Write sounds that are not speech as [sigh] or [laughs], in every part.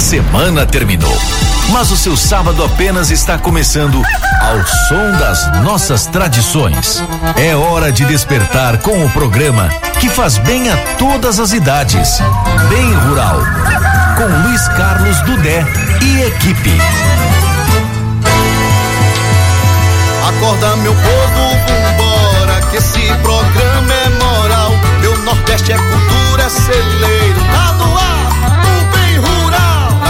A semana terminou, mas o seu sábado apenas está começando ao som das nossas tradições. É hora de despertar com o programa que faz bem a todas as idades. Bem Rural, com Luiz Carlos Dudé e equipe. Acorda meu povo, vambora, que esse programa é moral. Meu Nordeste é cultura, é celeiro, tá no ar,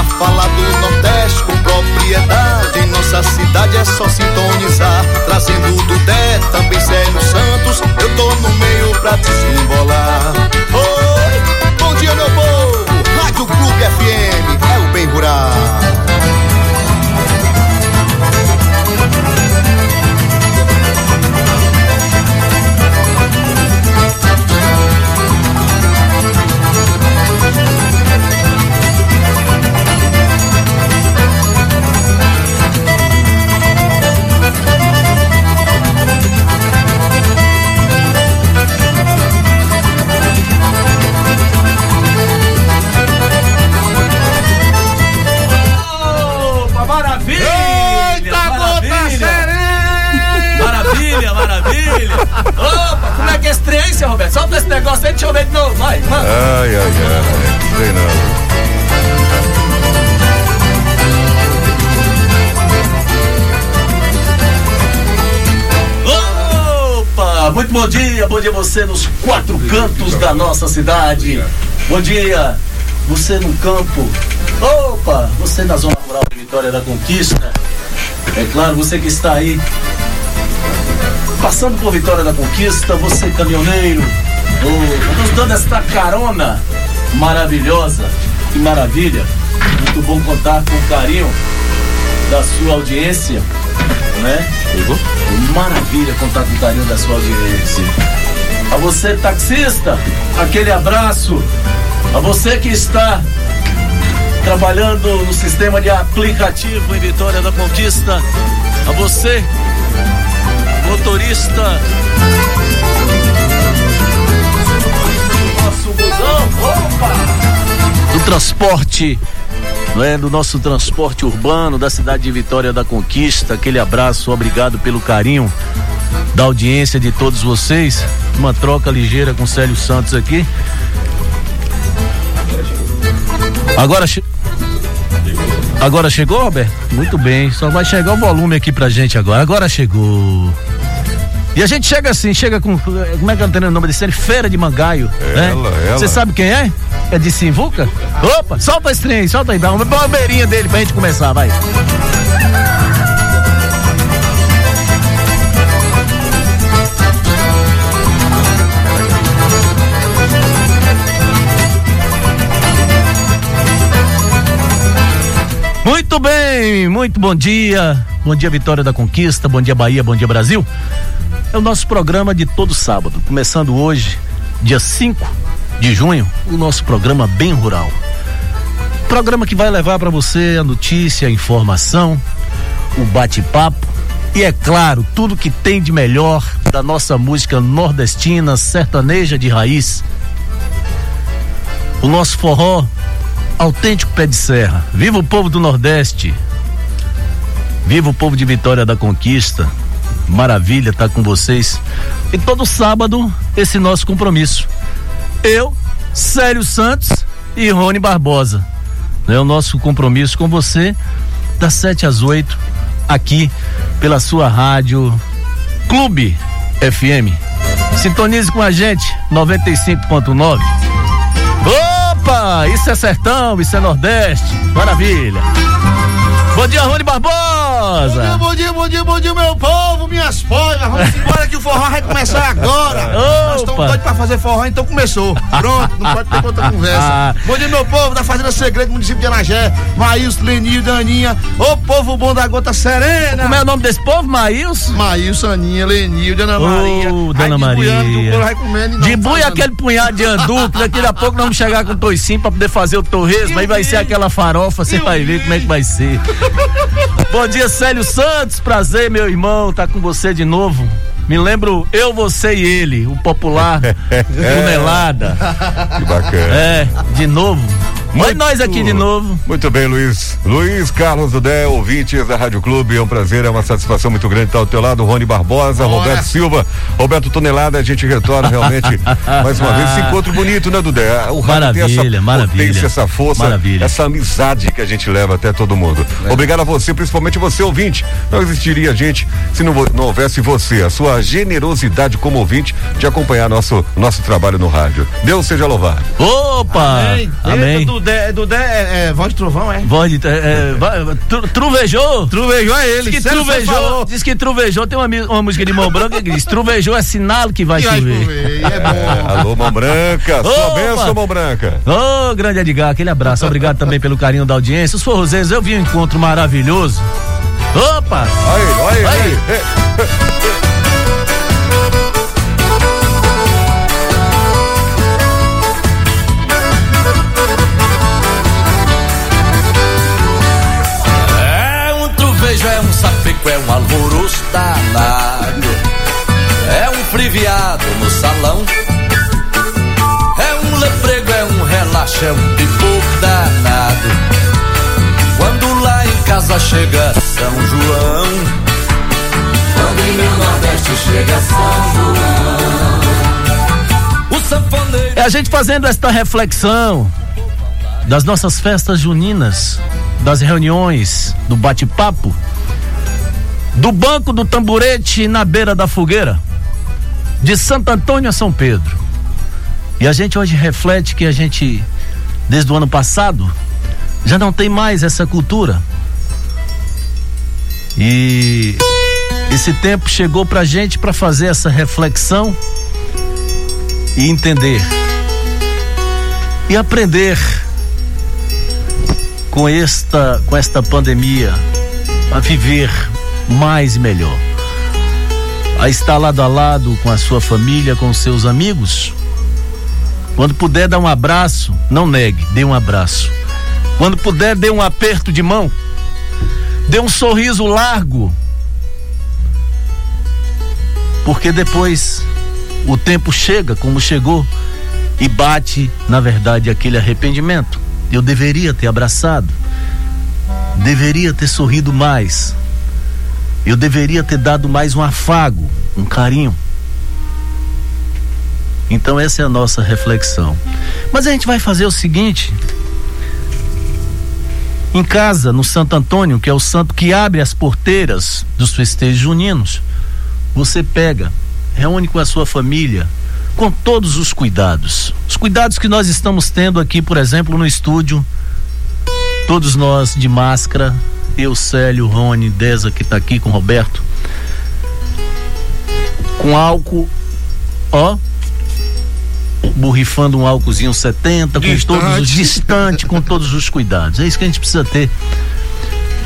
Pra falar do Nordeste com propriedade, nossa cidade é só sintonizar. Trazendo o Dudé, também Célio Santos, eu tô no meio pra desembolar. Oi, bom dia meu povo, Rádio Clube FM, é o bem rural. Opa, como é que é esse trem, seu Roberto? Solta esse negócio aí, deixa eu ver de novo, vai, manda. Ai, ai, ai. Não. Opa, muito bom dia, bom dia você nos quatro cantos da nossa cidade. Bom dia, você no campo. Opa, você na zona rural de Vitória da Conquista. É claro, você que está aí passando por Vitória da Conquista, você caminhoneiro, oh, nos dando esta carona maravilhosa. Que maravilha. Muito bom contar com o carinho da sua audiência, né? Maravilha contar com o carinho da sua audiência. A você, taxista, aquele abraço. A você que está trabalhando no sistema de aplicativo em Vitória da Conquista. A você, motorista. Nosso! Do transporte não é, do nosso transporte urbano da cidade de Vitória da Conquista. Aquele abraço, obrigado pelo carinho da audiência de todos vocês. Uma troca ligeira com Célio Santos aqui. Agora. Agora chegou, Roberto? Muito bem, só vai chegar o volume aqui pra gente agora. Agora chegou. E a gente chega assim, chega com. Como é que ela tem o nome desse? Feira de Mangaio. né? Ela, ela. Você sabe quem é? É de Simvuca? Opa, solta esse trem aí, solta aí, dá uma beirinha dele pra gente começar, vai. Muito bem, muito bom dia. Bom dia, Vitória da Conquista. Bom dia, Bahia. Bom dia, Brasil. É o nosso programa de todo sábado, começando hoje, dia 5 de junho, o nosso programa Bem Rural. Programa que vai levar para você a notícia, a informação, o bate-papo e, é claro, tudo que tem de melhor da nossa música nordestina, sertaneja de raiz. O nosso forró autêntico pé de serra. Viva o povo do Nordeste! Viva o povo de Vitória da Conquista! Maravilha estar com vocês. E todo sábado, esse nosso compromisso. Eu, Célio Santos e Rony Barbosa. É o nosso compromisso com você, das 7 às 8, aqui pela sua rádio Clube FM. Sintonize com a gente, 95.9. Opa! Isso é sertão, isso é Nordeste. Maravilha! Bom dia, Rony Barbosa! Bom dia, bom dia, bom dia, meu povo, minhas folhas. Vamos [laughs] embora que o forró vai começar agora. Nós estamos Opa. doidos pra fazer forró, então começou. Pronto, não pode ter outra [laughs] conversa. Bom dia, meu povo da Fazenda Segredo, município de Anagé. Maílson, Lenil, Daninha. Ô povo bom da gota serena. Como é o nome desse povo, Maílson? Maílson, Aninha, Lenil, Ô, Maria. Dona Maria. do bolo vai comendo e não De bui fazendo. aquele punhado de andu, que daqui a pouco nós vamos chegar com toicinho pra poder fazer o torresmo, aí vai ser aquela farofa, você vai ver como é que vai ser. [laughs] Bom dia, Célio Santos, prazer, meu irmão, tá com você de novo. Me lembro eu, você e ele, o popular [laughs] Tunelada. Que bacana. É, de novo. Oi, nós aqui de novo. Muito bem, Luiz. Luiz Carlos Dudé, ouvintes da Rádio Clube. É um prazer, é uma satisfação muito grande estar ao teu lado. Rony Barbosa, Bora. Roberto Silva, Roberto Tonelada. A gente retorna realmente [laughs] mais uma vez. Esse encontro bonito, né, Dudé? O rádio tem essa Maravilha, maravilha. potência, essa força, Maravilha. essa amizade que a gente leva até todo mundo. Obrigado a você, principalmente você, ouvinte. Não existiria a gente se não, não houvesse você, a sua generosidade como ouvinte de acompanhar nosso, nosso trabalho no rádio. Deus seja louvado. Opa! Amém. Amém. Dudé, Dudé é, é voz de trovão, é? Voz de, é, é, tru- truvejou? Truvejou é ele. Diz que truvejou, falou. diz que truvejou, tem uma, uma música de mão branca que diz, truvejou é sinal que vai vai chover. é bom. [laughs] Alô, mão branca. Sua Opa. bênção, mão branca. Ô, grande Edgar, aquele abraço. Obrigado também pelo carinho da audiência. Os forrozeiros, eu vi um encontro maravilhoso. Opa! Olha ele, olha ele. Aí. [laughs] É friviado no salão. É um leprego, é um relaxo, é um pipoco danado. Quando lá em casa chega São João. Quando em meu Nordeste chega São João. O sanfoneiro. É a gente fazendo esta reflexão das nossas festas juninas, das reuniões, do bate-papo, do banco do tamborete na beira da fogueira, de Santo Antônio a São Pedro. E a gente hoje reflete que a gente, desde o ano passado, já não tem mais essa cultura. E esse tempo chegou pra gente para fazer essa reflexão e entender e aprender com esta com esta pandemia a viver mais e melhor. A estar lado a lado com a sua família, com seus amigos. Quando puder dar um abraço, não negue, dê um abraço. Quando puder, dê um aperto de mão. Dê um sorriso largo. Porque depois o tempo chega como chegou e bate, na verdade, aquele arrependimento. Eu deveria ter abraçado, deveria ter sorrido mais, eu deveria ter dado mais um afago, um carinho. Então, essa é a nossa reflexão. Mas a gente vai fazer o seguinte: em casa, no Santo Antônio, que é o santo que abre as porteiras dos festejos juninos, você pega, reúne com a sua família, com todos os cuidados. Os cuidados que nós estamos tendo aqui, por exemplo, no estúdio, todos nós de máscara, eu, Célio, Rony, Deza que está aqui com o Roberto, com álcool, ó, borrifando um álcoolzinho 70, com Distante. todos os distante, com todos os cuidados. É isso que a gente precisa ter.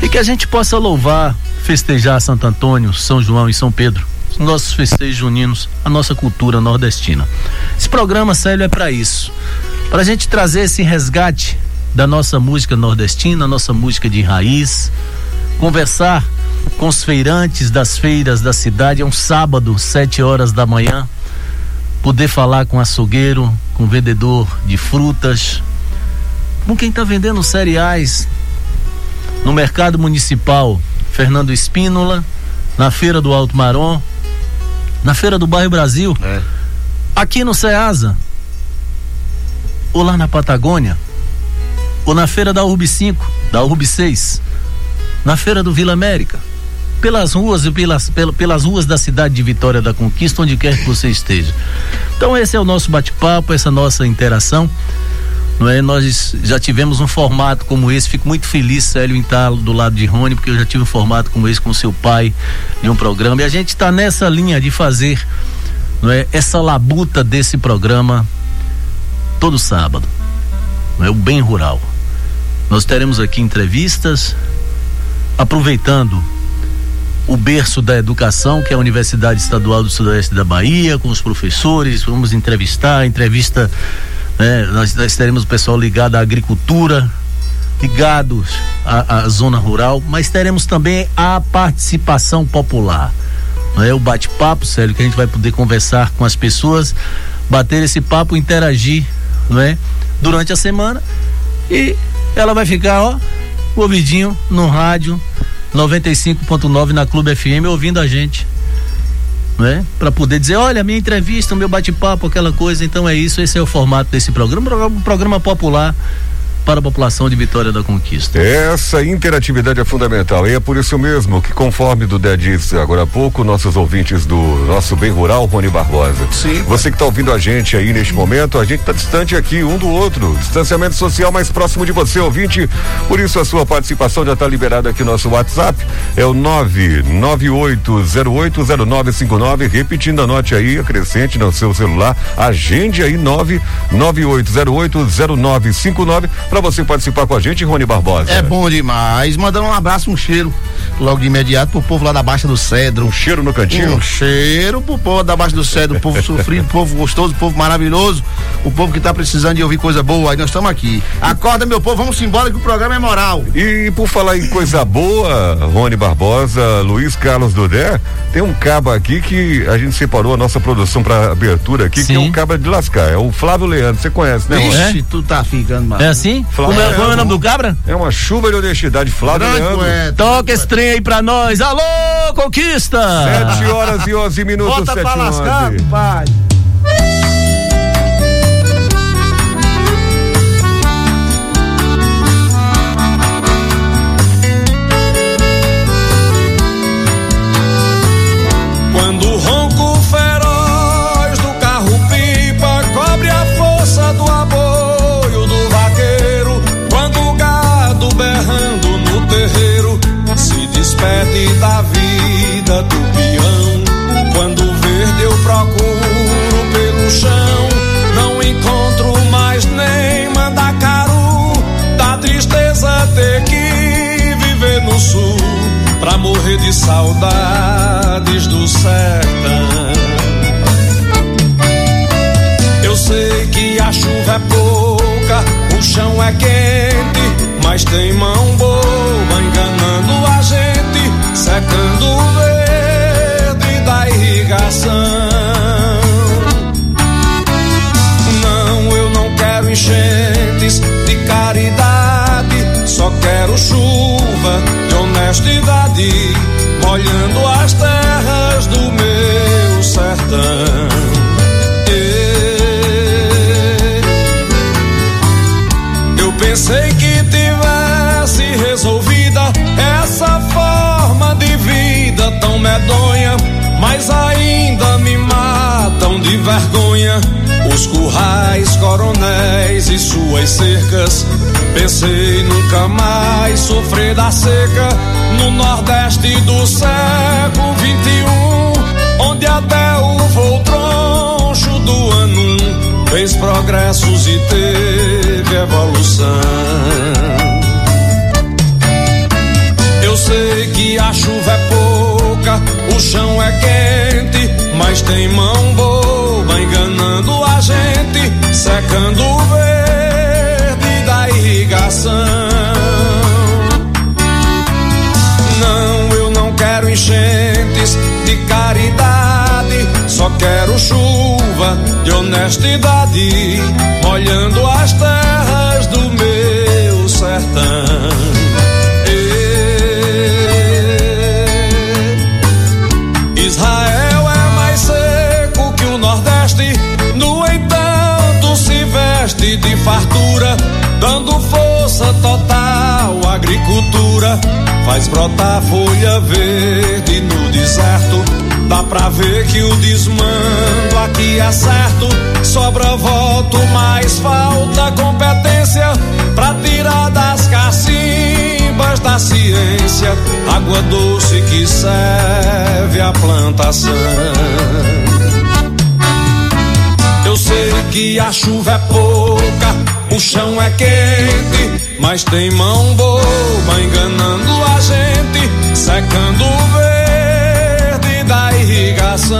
E que a gente possa louvar, festejar Santo Antônio, São João e São Pedro, os nossos festejos juninos, a nossa cultura nordestina. Esse programa, Célio, é para isso. Para a gente trazer esse resgate da nossa música nordestina, nossa música de raiz, conversar com os feirantes das feiras da cidade. É um sábado, sete horas da manhã. Poder falar com açougueiro, com vendedor de frutas, com quem está vendendo cereais no mercado municipal Fernando Espínola, na feira do Alto Marom, na feira do Bairro Brasil, É. aqui no Ceasa, ou lá na Patagônia, ou na feira da URB 5, da URB 6, na feira do Vila América, pelas ruas e pelas, pel- pelas ruas da cidade de Vitória da Conquista, onde quer que você esteja. Então esse é o nosso bate-papo, essa nossa interação. Não é? Nós já tivemos um formato como esse, fico muito feliz, Célio, em estar do lado de Rony, porque eu já tive um formato como esse com seu pai de um programa. E a gente está nessa linha de fazer não é, essa labuta desse programa todo sábado. Não é o bem rural. Nós teremos aqui entrevistas, aproveitando o berço da educação, que é a Universidade Estadual do Sudoeste da Bahia, com os professores, vamos entrevistar, entrevista, né, nós, nós teremos o pessoal ligado à agricultura, ligados à, à zona rural, mas teremos também a participação popular. Não é o bate-papo, Célio, que a gente vai poder conversar com as pessoas, bater esse papo, interagir, é? Durante a semana E ela vai ficar, ó, o ouvidinho no rádio 95.9 na Clube FM ouvindo a gente. Né? Para poder dizer, olha, minha entrevista, o meu bate-papo, aquela coisa. Então é isso, esse é o formato desse programa, programa popular para a população de Vitória da Conquista. Essa interatividade é fundamental e é por isso mesmo que, conforme do Dé disse agora há pouco, nossos ouvintes do nosso bem rural, Rony Barbosa. Sim. Você que está ouvindo a gente aí neste momento, a gente está distante aqui um do outro, distanciamento social mais próximo de você, ouvinte. Por isso a sua participação já está liberada aqui no nosso WhatsApp. É o 998080959. Repetindo, anote aí, acrescente no seu celular, agende aí 998080959 para você participar com a gente, Rony Barbosa. É bom demais. Mandando um abraço, um cheiro logo de imediato pro povo lá da Baixa do Cedro. Um cheiro no cantinho? Um cheiro pro povo da Baixa do Cedro, o povo sofrido, povo gostoso, povo maravilhoso, o povo que tá precisando de ouvir coisa boa. Aí nós estamos aqui. Acorda, meu povo, vamos embora que o programa é moral. E por falar em coisa boa, Rony Barbosa, Luiz Carlos Dudé, tem um caba aqui que a gente separou a nossa produção para abertura aqui, Sim. que é um caba de lascar. É o Flávio Leandro, você conhece, né, Rony? Ixi, é? tu tá ficando mal. É assim? Flávio, como, é, como é o nome do cabra? É uma chuva de honestidade, Flávio Leandro. Poeta, Toca esse trem aí pra nós. Alô, conquista! Sete horas e onze minutos, Volta sete pra lascar, pai. Morrer de saudades do sertão. Eu sei que a chuva é pouca, o chão é quente, mas tem mão boa enganando a gente secando o verde da irrigação. Não, eu não quero enchentes de caridade, só quero chuva de molhando as terras do meu sertão. Eu pensei que tivesse resolvida essa tão medonha, mas ainda me matam de vergonha. Currais, coronéis e suas cercas. Pensei nunca mais sofrer da seca no Nordeste do século 21, onde até o voo troncho do ano fez progressos e teve evolução. Eu sei que a chuva é pouco o chão é quente, mas tem mão boba enganando a gente, secando o verde da irrigação. Não, eu não quero enchentes de caridade, só quero chuva de honestidade, molhando as terras do meu sertão. Faz brotar folha verde no deserto. Dá pra ver que o desmando aqui é certo. Sobra voto, mas falta competência pra tirar das cacimbas da ciência água doce que serve à plantação. Eu sei que a chuva é pouca, o chão é quente, mas tem mão boba enganando a gente, secando o verde da irrigação.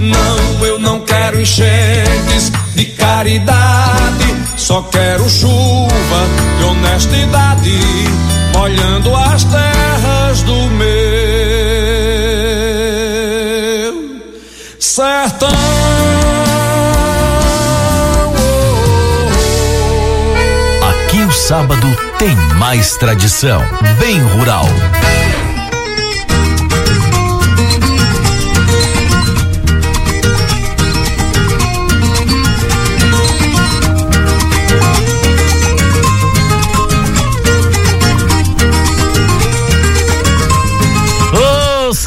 Não, eu não quero enchentes de caridade, só quero chuva de honestidade, molhando as terras do meu Sertão. Aqui o sábado tem mais tradição, bem rural.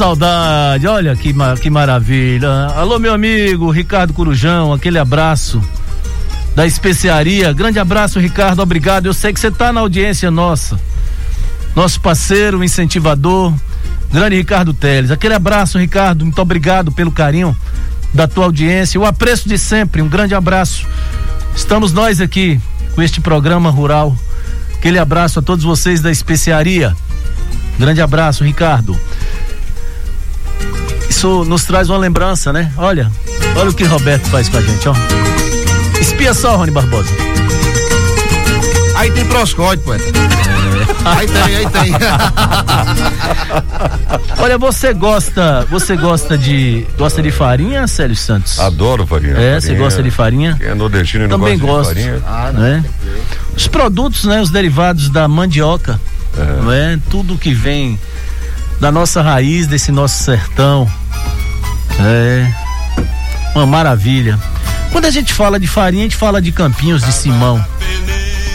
Saudade, olha que, que maravilha. Alô, meu amigo Ricardo Corujão, aquele abraço da especiaria. Grande abraço, Ricardo, obrigado. Eu sei que você tá na audiência nossa. Nosso parceiro, incentivador, grande Ricardo Teles. Aquele abraço, Ricardo, muito obrigado pelo carinho da tua audiência. O apreço de sempre, um grande abraço. Estamos nós aqui com este programa rural. Aquele abraço a todos vocês da especiaria. Grande abraço, Ricardo. Isso nos traz uma lembrança, né? Olha, olha o que Roberto faz com a gente, ó. Espia só, Rony Barbosa. Aí tem proscóide, poeta. Aí tem, aí tem. [laughs] Olha, você gosta, você gosta de gosta de farinha, Célio Santos? Adoro farinha. É, você gosta de farinha? Quem é nordestino e não Também gosta gosto. de farinha. Ah, né? Os produtos, né, os derivados da mandioca, não é? Tudo que vem da nossa raiz, desse nosso sertão. É uma maravilha. Quando a gente fala de farinha, a gente fala de Campinhos de Simão.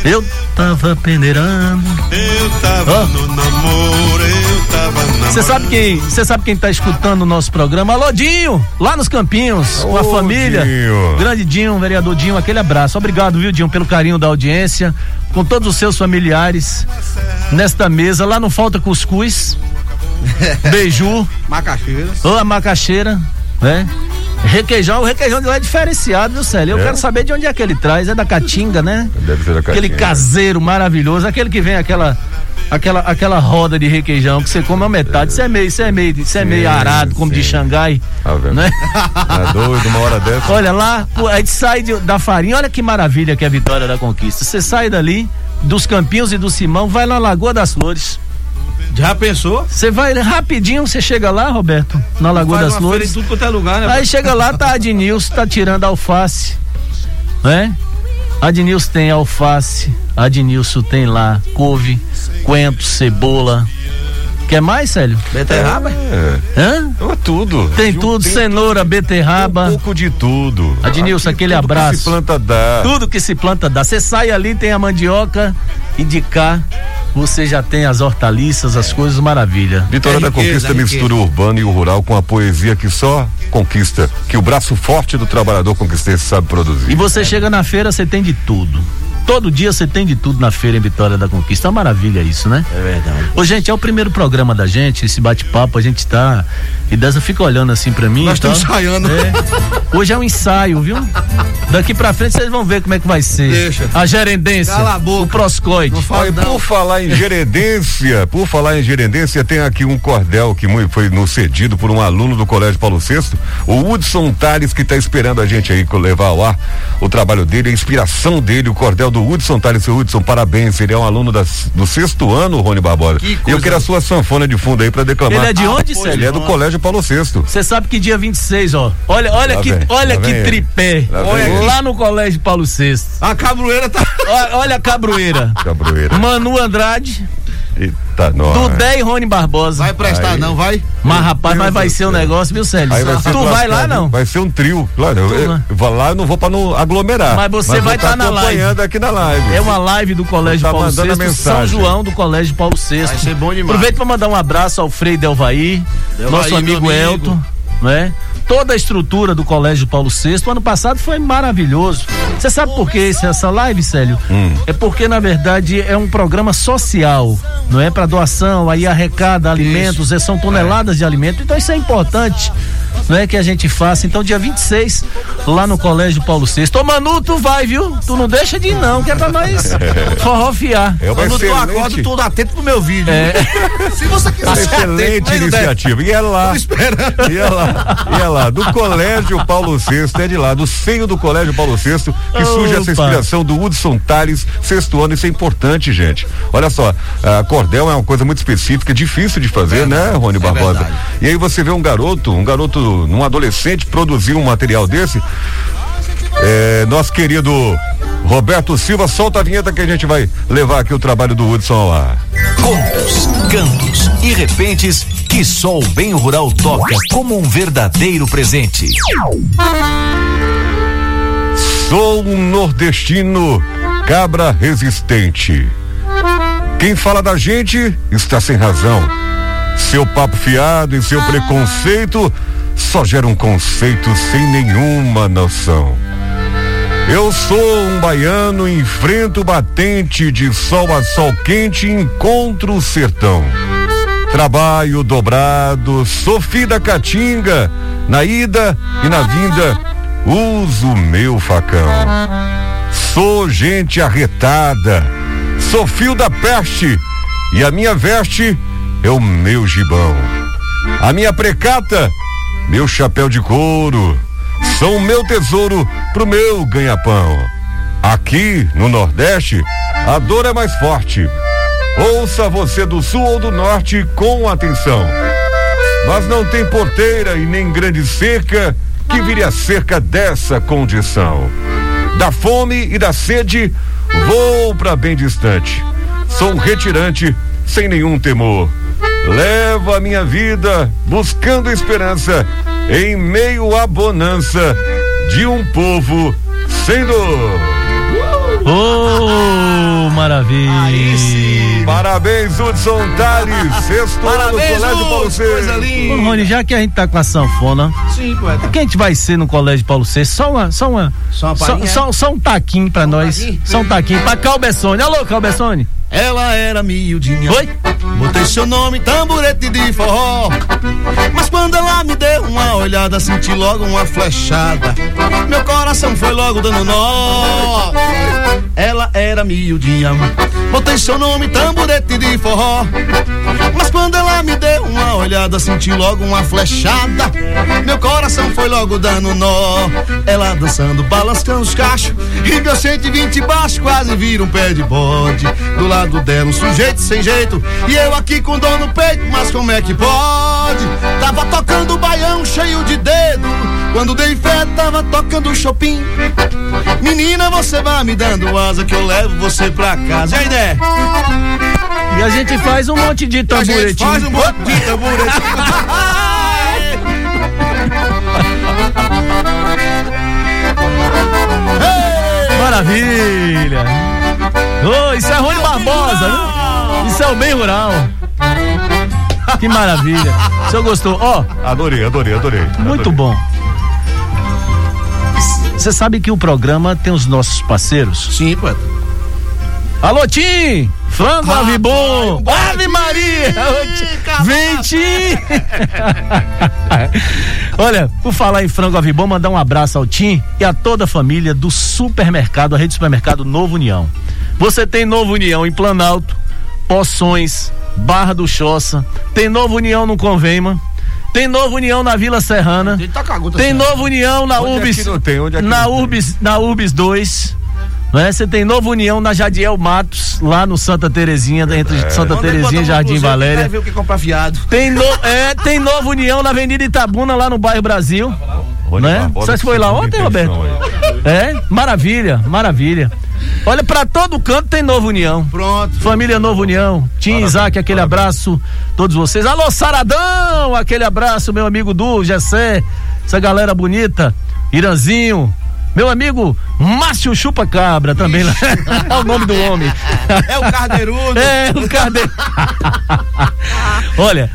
Eu tava peneirando. Eu tava Ó. no namoro, eu tava namorando. Você sabe quem, você sabe quem tá escutando o nosso programa? Alô, Dinho, lá nos Campinhos, com a Ô, família. Dinho. Grande Dinho, vereador Dinho, aquele abraço. Obrigado, viu, Dinho, pelo carinho da audiência, com todos os seus familiares nesta mesa. Lá não falta cuscuz, [laughs] beiju, Macaxeiras. ou a macaxeira, né? Requeijão, o requeijão de lá é diferenciado, viu, Célio? Eu É? quero saber de onde é que ele traz, é da Caatinga, né? Deve ser da Aquele Caatinga. caseiro maravilhoso, aquele que vem aquela aquela aquela roda de requeijão que você come a metade, isso é meio, isso é meio, isso é meio arado, como de sim. Xangai, Tá vendo? né? Tá doido, uma hora dessa. Olha lá, a gente sai de- da farinha, olha que maravilha que é a Vitória da Conquista. Você sai dali dos Campinhos e do Simão, vai lá na Lagoa das Flores. Já pensou? Você vai rapidinho, você chega lá, Roberto, na Lagoa das Flores. tudo quanto é lugar, né? Aí chega lá, tá [laughs] Adnilson, tá tirando alface, né? Adnilson tem alface, Adnilson tem lá couve, coentro, cebola. Quer mais, Célio? Beterraba? É, Hã? é tudo. Tem tudo, cenoura, Um beterraba, pouco de tudo. Adnilson, aquele tudo que abraço. se planta dá. tudo que se planta dá. Você sai ali, tem a mandioca e de cá você já tem as hortaliças, as coisas maravilha. Vitória É da Conquista é mistura o urbano e o rural com a poesia que só conquista, que o braço forte do trabalhador conquistense sabe produzir. E você chega na feira, você tem de tudo. Todo dia você tem de tudo na feira em Vitória da Conquista. É uma maravilha isso, né? É verdade. Ô, gente, é o primeiro programa da gente, esse bate-papo, a gente tá. E dessa fica olhando assim pra mim. Nós estamos ensaiando. É. Hoje é um ensaio, viu? Daqui pra frente vocês vão ver como é que vai ser. Deixa. A gerendência. Cala a boca. O proscoide. Fala por falar em gerendência, por falar em gerendência, tem aqui um cordel que foi nos cedido por um aluno do Colégio Paulo VI, o Hudson Tales, que está esperando a gente aí levar ao ar o trabalho dele, a inspiração dele, o cordel do Hudson Tales. Seu Hudson, parabéns, ele é um aluno das- do sexto ano, Rony Barbosa. Que E eu quero a sua sanfona de fundo aí para declamar. Ele é de onde, Ele Célio? é do Colégio Paulo VI. Você sabe que dia 26, ó. Olha, olha Lá que, vem, olha que ele. tripé. Lá Olha ele. lá no Colégio Paulo VI. A cabroeira tá. Olha, olha a cabroeira. Cabroeira. Manu Andrade, Eita, nós. Dudé e Rony Barbosa. Vai prestar, Aí. não, vai? Mas rapaz, mas vai ser um negócio, viu, Célio? Vai ser tu vai lá lascado. não? Vai ser um trio, claro. Eu, eu, vai. eu vou lá, eu não vou pra não aglomerar. Mas você vou vai tá tá na live. acompanhando aqui na live. É uma live do Colégio Tá Paulo VI, São mensagem. João do Colégio Paulo VI. Vai ser bom demais. Aproveito para mandar um abraço ao Frei Delvaí, Delvaí, nosso amigo, amigo. Elton, né? Toda a estrutura do Colégio Paulo VI, o ano passado foi maravilhoso. Você sabe por que esse- essa live, Célio? Hum. É porque, na verdade, é um programa social, não é para doação, aí arrecada alimentos, é, são toneladas de alimento, então isso é importante, não é que a gente faça. Então, dia 26, lá no Colégio Paulo VI. Ô, Manu, tu vai, viu? Tu não deixa de ir, não, que é pra nós [laughs] forrofiar. É Quando tu acorda, excelente, tudo atento pro meu vídeo. É. [laughs] Se você quiser excelente atento, iniciativa. E é lá. Ia lá, ia lá, do Colégio Paulo VI, é de lá, do seio do Colégio Paulo VI, que surge essa Opa. inspiração do Hudson Tales, sexto ano, isso é importante, gente. Olha só, a cordel é uma coisa muito específica, difícil de fazer, né, Rony Barbosa? verdade. E aí você vê um garoto, um garoto, um adolescente produzir um material desse, É, nosso querido Roberto Silva, solta a vinheta que a gente vai levar aqui o trabalho do Hudson ao ar. Contos, cantos e repentes que só o bem rural toca como um verdadeiro presente. Sou um nordestino cabra resistente. Quem fala da gente está sem razão. Seu papo fiado e seu preconceito só gera um conceito sem nenhuma noção. Eu sou um baiano, enfrento batente de sol a sol quente encontro o sertão. Trabalho dobrado, filho da caatinga, na ida e na vinda, uso meu facão. Sou gente arretada, sou fio da peste e a minha veste é o meu gibão. A minha precata, meu chapéu de couro, são o meu tesouro pro meu ganha-pão. Aqui no Nordeste, a dor é mais forte. Ouça você do sul ou do norte com atenção. Mas não tem porteira e nem grande cerca que vire a cerca dessa condição. Da fome e da sede, vou pra bem distante. Sou um retirante sem nenhum temor. Levo a minha vida buscando esperança em meio à bonança de um povo sem dor. Ô, maravilha. Parabéns, Hudson Tales, [laughs] sexto ano do Parabéns, Colégio Paulo coisa VI. Ô, linda. Rony, já que a gente tá com a sanfona, Sim, poeta. o que a gente vai ser no Colégio Paulo VI? Só uma, só uma, Só uma só, só, só um taquinho pra nós. taquinho? Só um taquinho pra Calbessone. Alô, Calbessone. Ela era miudinha. Oi? Botei seu nome, tamborete de forró. Mas quando ela me deu uma olhada, senti logo uma flechada. Meu coração foi logo dando nó. Ela era miudinha. Botei seu nome, tamborete de forró. Mas quando ela me deu uma olhada, senti logo uma flechada. Meu coração foi logo dando nó. Ela dançando, balançando os cachos. E meu 120 baixo quase vira um pé de bode. Do lado dela, um sujeito sem jeito. E eu aqui com dor no peito, mas como é que pode? Tava tocando baião cheio de dedo. Quando dei fé, tava tocando Chopin. Menina, você vai me dando asa que eu levo você pra casa. E aí, né? E a gente faz um monte de A gente faz um monte de tamboretinho. [laughs] Maravilha. Ô, isso é Rony Barbosa, viu? Isso é o bem rural. Que maravilha. O senhor gostou? Ó, Adorei, adorei, adorei. muito adorei. bom. Você sabe que o programa tem os nossos parceiros? Sim, poeta. Alô, Tim! Frango Bom! bora, Ave! Maria! Vem, Tim! [laughs] Olha, por falar em Frango Ave Bom, mandar um abraço ao Tim e a toda a família do supermercado, a rede supermercado Novo União. Você tem Novo União em Planalto, Poções, Barra do Choça, tem Novo União no Convema, tem Novo União na Vila Serrana, tá tem Novo União na Onde é Urbis, não tem? É na tem? Urbis, na Urbis 2. Né? Você tem Novo União na Jadiel Matos, lá no Santa Terezinha, entre Santa Quando ele Terezinha e Jardim cruzeiro, Valéria. Ver o que comprar fiado. Tem, no, [laughs] é, tem Novo União na Avenida Itabuna, lá no bairro Brasil. Né? Você foi lá ontem, Roberto? É, maravilha, maravilha. Olha, pra todo canto tem Novo União. Pronto. Família Novo União, Tim Isaac, aquele abraço, todos vocês. Alô, Saradão, aquele abraço, meu amigo Du, Gessé, essa galera bonita, Iranzinho, meu amigo Márcio Chupa Cabra também, lá. [laughs] é o nome do homem. É o Cardeirudo. É, o Cardeiro. [laughs] Olha,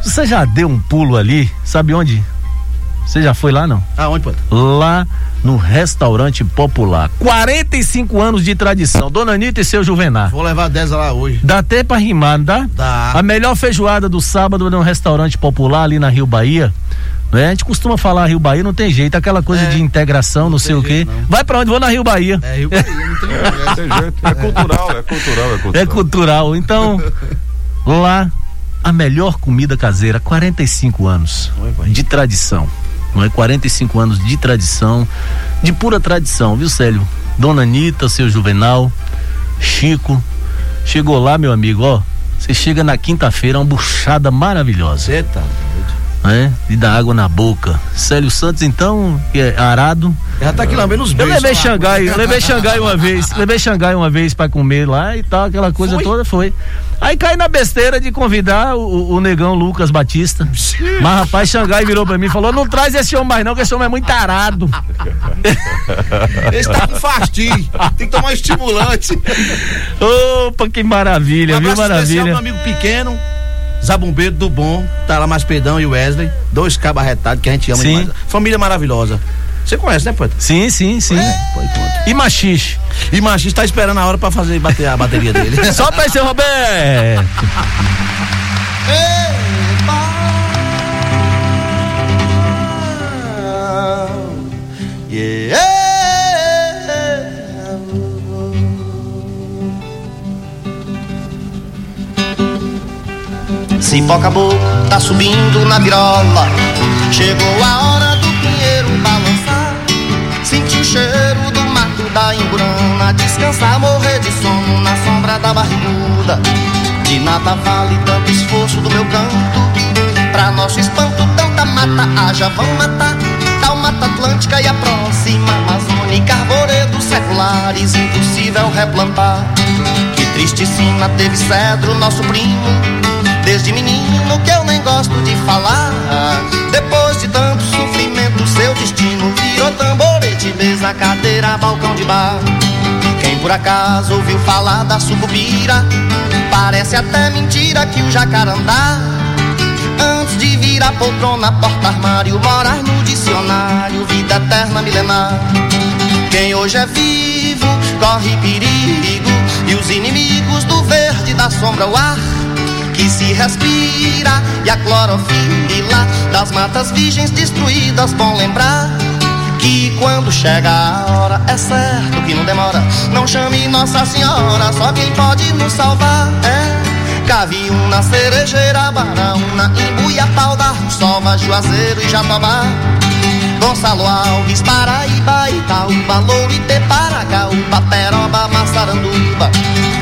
você já deu um pulo ali, sabe onde? Você já foi lá, não? Aonde, poeta? Lá no restaurante popular. 45 anos de tradição. Dona Anitta e seu Juvenar. Vou levar 10 lá hoje. Dá até pra rimar, não dá? Dá. A melhor feijoada do sábado no restaurante popular ali na Rio Bahia. Né? A gente costuma falar Rio Bahia, não tem jeito, aquela coisa É. de integração, não, sei o quê. jeito, não. Vai pra onde? Vou na Rio Bahia. É, Rio Bahia, não tem É, tem jeito. É cultural, é cultural, é cultural. É cultural. Então, lá, a melhor comida caseira, 45 anos Oi, de tradição. Não é? 45 anos de tradição, de pura tradição, viu, Célio? Dona Anitta, seu Juvenal, Chico. Chegou lá, meu amigo, ó. Você chega na quinta-feira, uma buchada maravilhosa. Doido. Né? De dar água na boca. Célio Santos, então, que é arado. Já tá aqui lambendo os Eu levei Xangai, eu levei Xangai uma vez, [laughs] levei Xangai uma vez pra comer lá e tal, aquela coisa Foi? toda foi. Aí cai na besteira de convidar o, o negão Lucas Batista. Mas rapaz, Xangai virou pra mim e falou: não traz esse homem mais não, que esse homem é muito arado. [laughs] Esse tá com fastio. Tem que tomar um estimulante. Opa, que maravilha, Um viu? abraço especial, Maravilha. meu amigo pequeno. Zabumbeiro do Bom, tá lá mais Pedão e Wesley, dois cabos arretados que a gente ama Sim. demais. Família maravilhosa. Você conhece, né, poeta? Sim, sim, sim. Conta. E machixe. E Machista tá esperando a hora pra fazer bater a bateria dele. Solta aí, seu Roberto. [laughs] Cipó caboclo tá subindo na virola. Chegou a hora do pinheiro balançar. Senti o cheiro do mato da imburana. Descansar, morrer de sono na sombra da barriguda. De nada vale tanto esforço do meu canto. Pra nosso espanto, tanta mata haja, vão matar. Tal mata atlântica e a próxima amazônica. Arvoredos seculares, impossível replantar. Triste sina teve cedro, nosso primo. Desde menino que eu nem gosto de falar. Depois de tanto sofrimento, seu destino virou tamborete, mesa, cadeira, balcão de bar. Quem por acaso ouviu falar da sucupira, parece até mentira que o jacarandá. Antes de vir a poltrona, porta-armário, morar no dicionário, vida eterna milenar. Quem hoje é vivo corre perigo, e os inimigos do verde da sombra, o ar que se respira e a clorofila das matas virgens destruídas. Bom lembrar que quando chega a hora é certo que não demora. Não chame Nossa Senhora, só quem pode nos salvar é. Caviúna, cerejeira, baraúna, imbuia, pau da Russova, Juazeiro e Jatobá. Gonçalo Alves, Paraíba, Itaúba, Lourité, Paracaúba, Peroba, Massaranduba.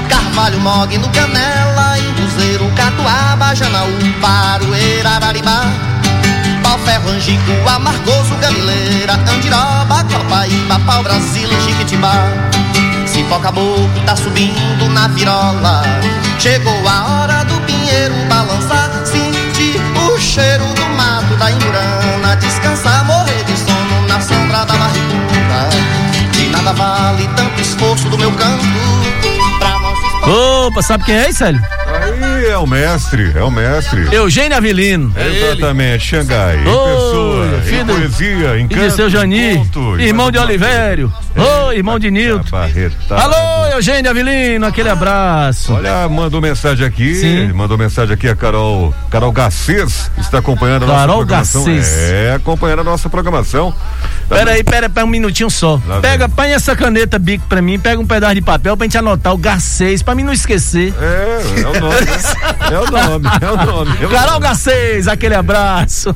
Carvalho, Mogno, Canela, Imbuzeiro, Catuaba, Janaú, Paroeira, Baribá. Pau Ferro, Angico, Amargoso, Gamileira, Andiroba, Copaíba, Pau Brasil, Jiquitibá. Cipó Caboclo tá subindo na virola. Chegou a hora do pinheiro balançar. Sentir o cheiro do mato da Imurana. Descansar, morrer de sono na sombra da barriguda. De nada vale tanto esforço do meu canto. Opa, sabe quem é, Célio? Aí é o mestre, é o mestre. Eugênio Avelino. Exatamente, Xangai. Oi, pessoa, filho em poesia, em E de seu Jani, irmão de matemática. Olivério. Ô, irmão de Nilton. Barretado. Alô, Eugênio Avelino, aquele abraço. Olha, mandou mensagem aqui, Sim. mandou mensagem aqui a Carol, Carol Garcês, está acompanhando a nossa Carol programação. Garcês. É, acompanhando a nossa programação. Pera aí, pera, pera um minutinho só. Lá Pega, põe essa caneta bico pra mim, pega um pedaço de papel pra gente anotar o Garcês, pra mim não esquecer. É, é o nome? É o nome, é o nome. É o Carol nome. Garcês, aquele abraço.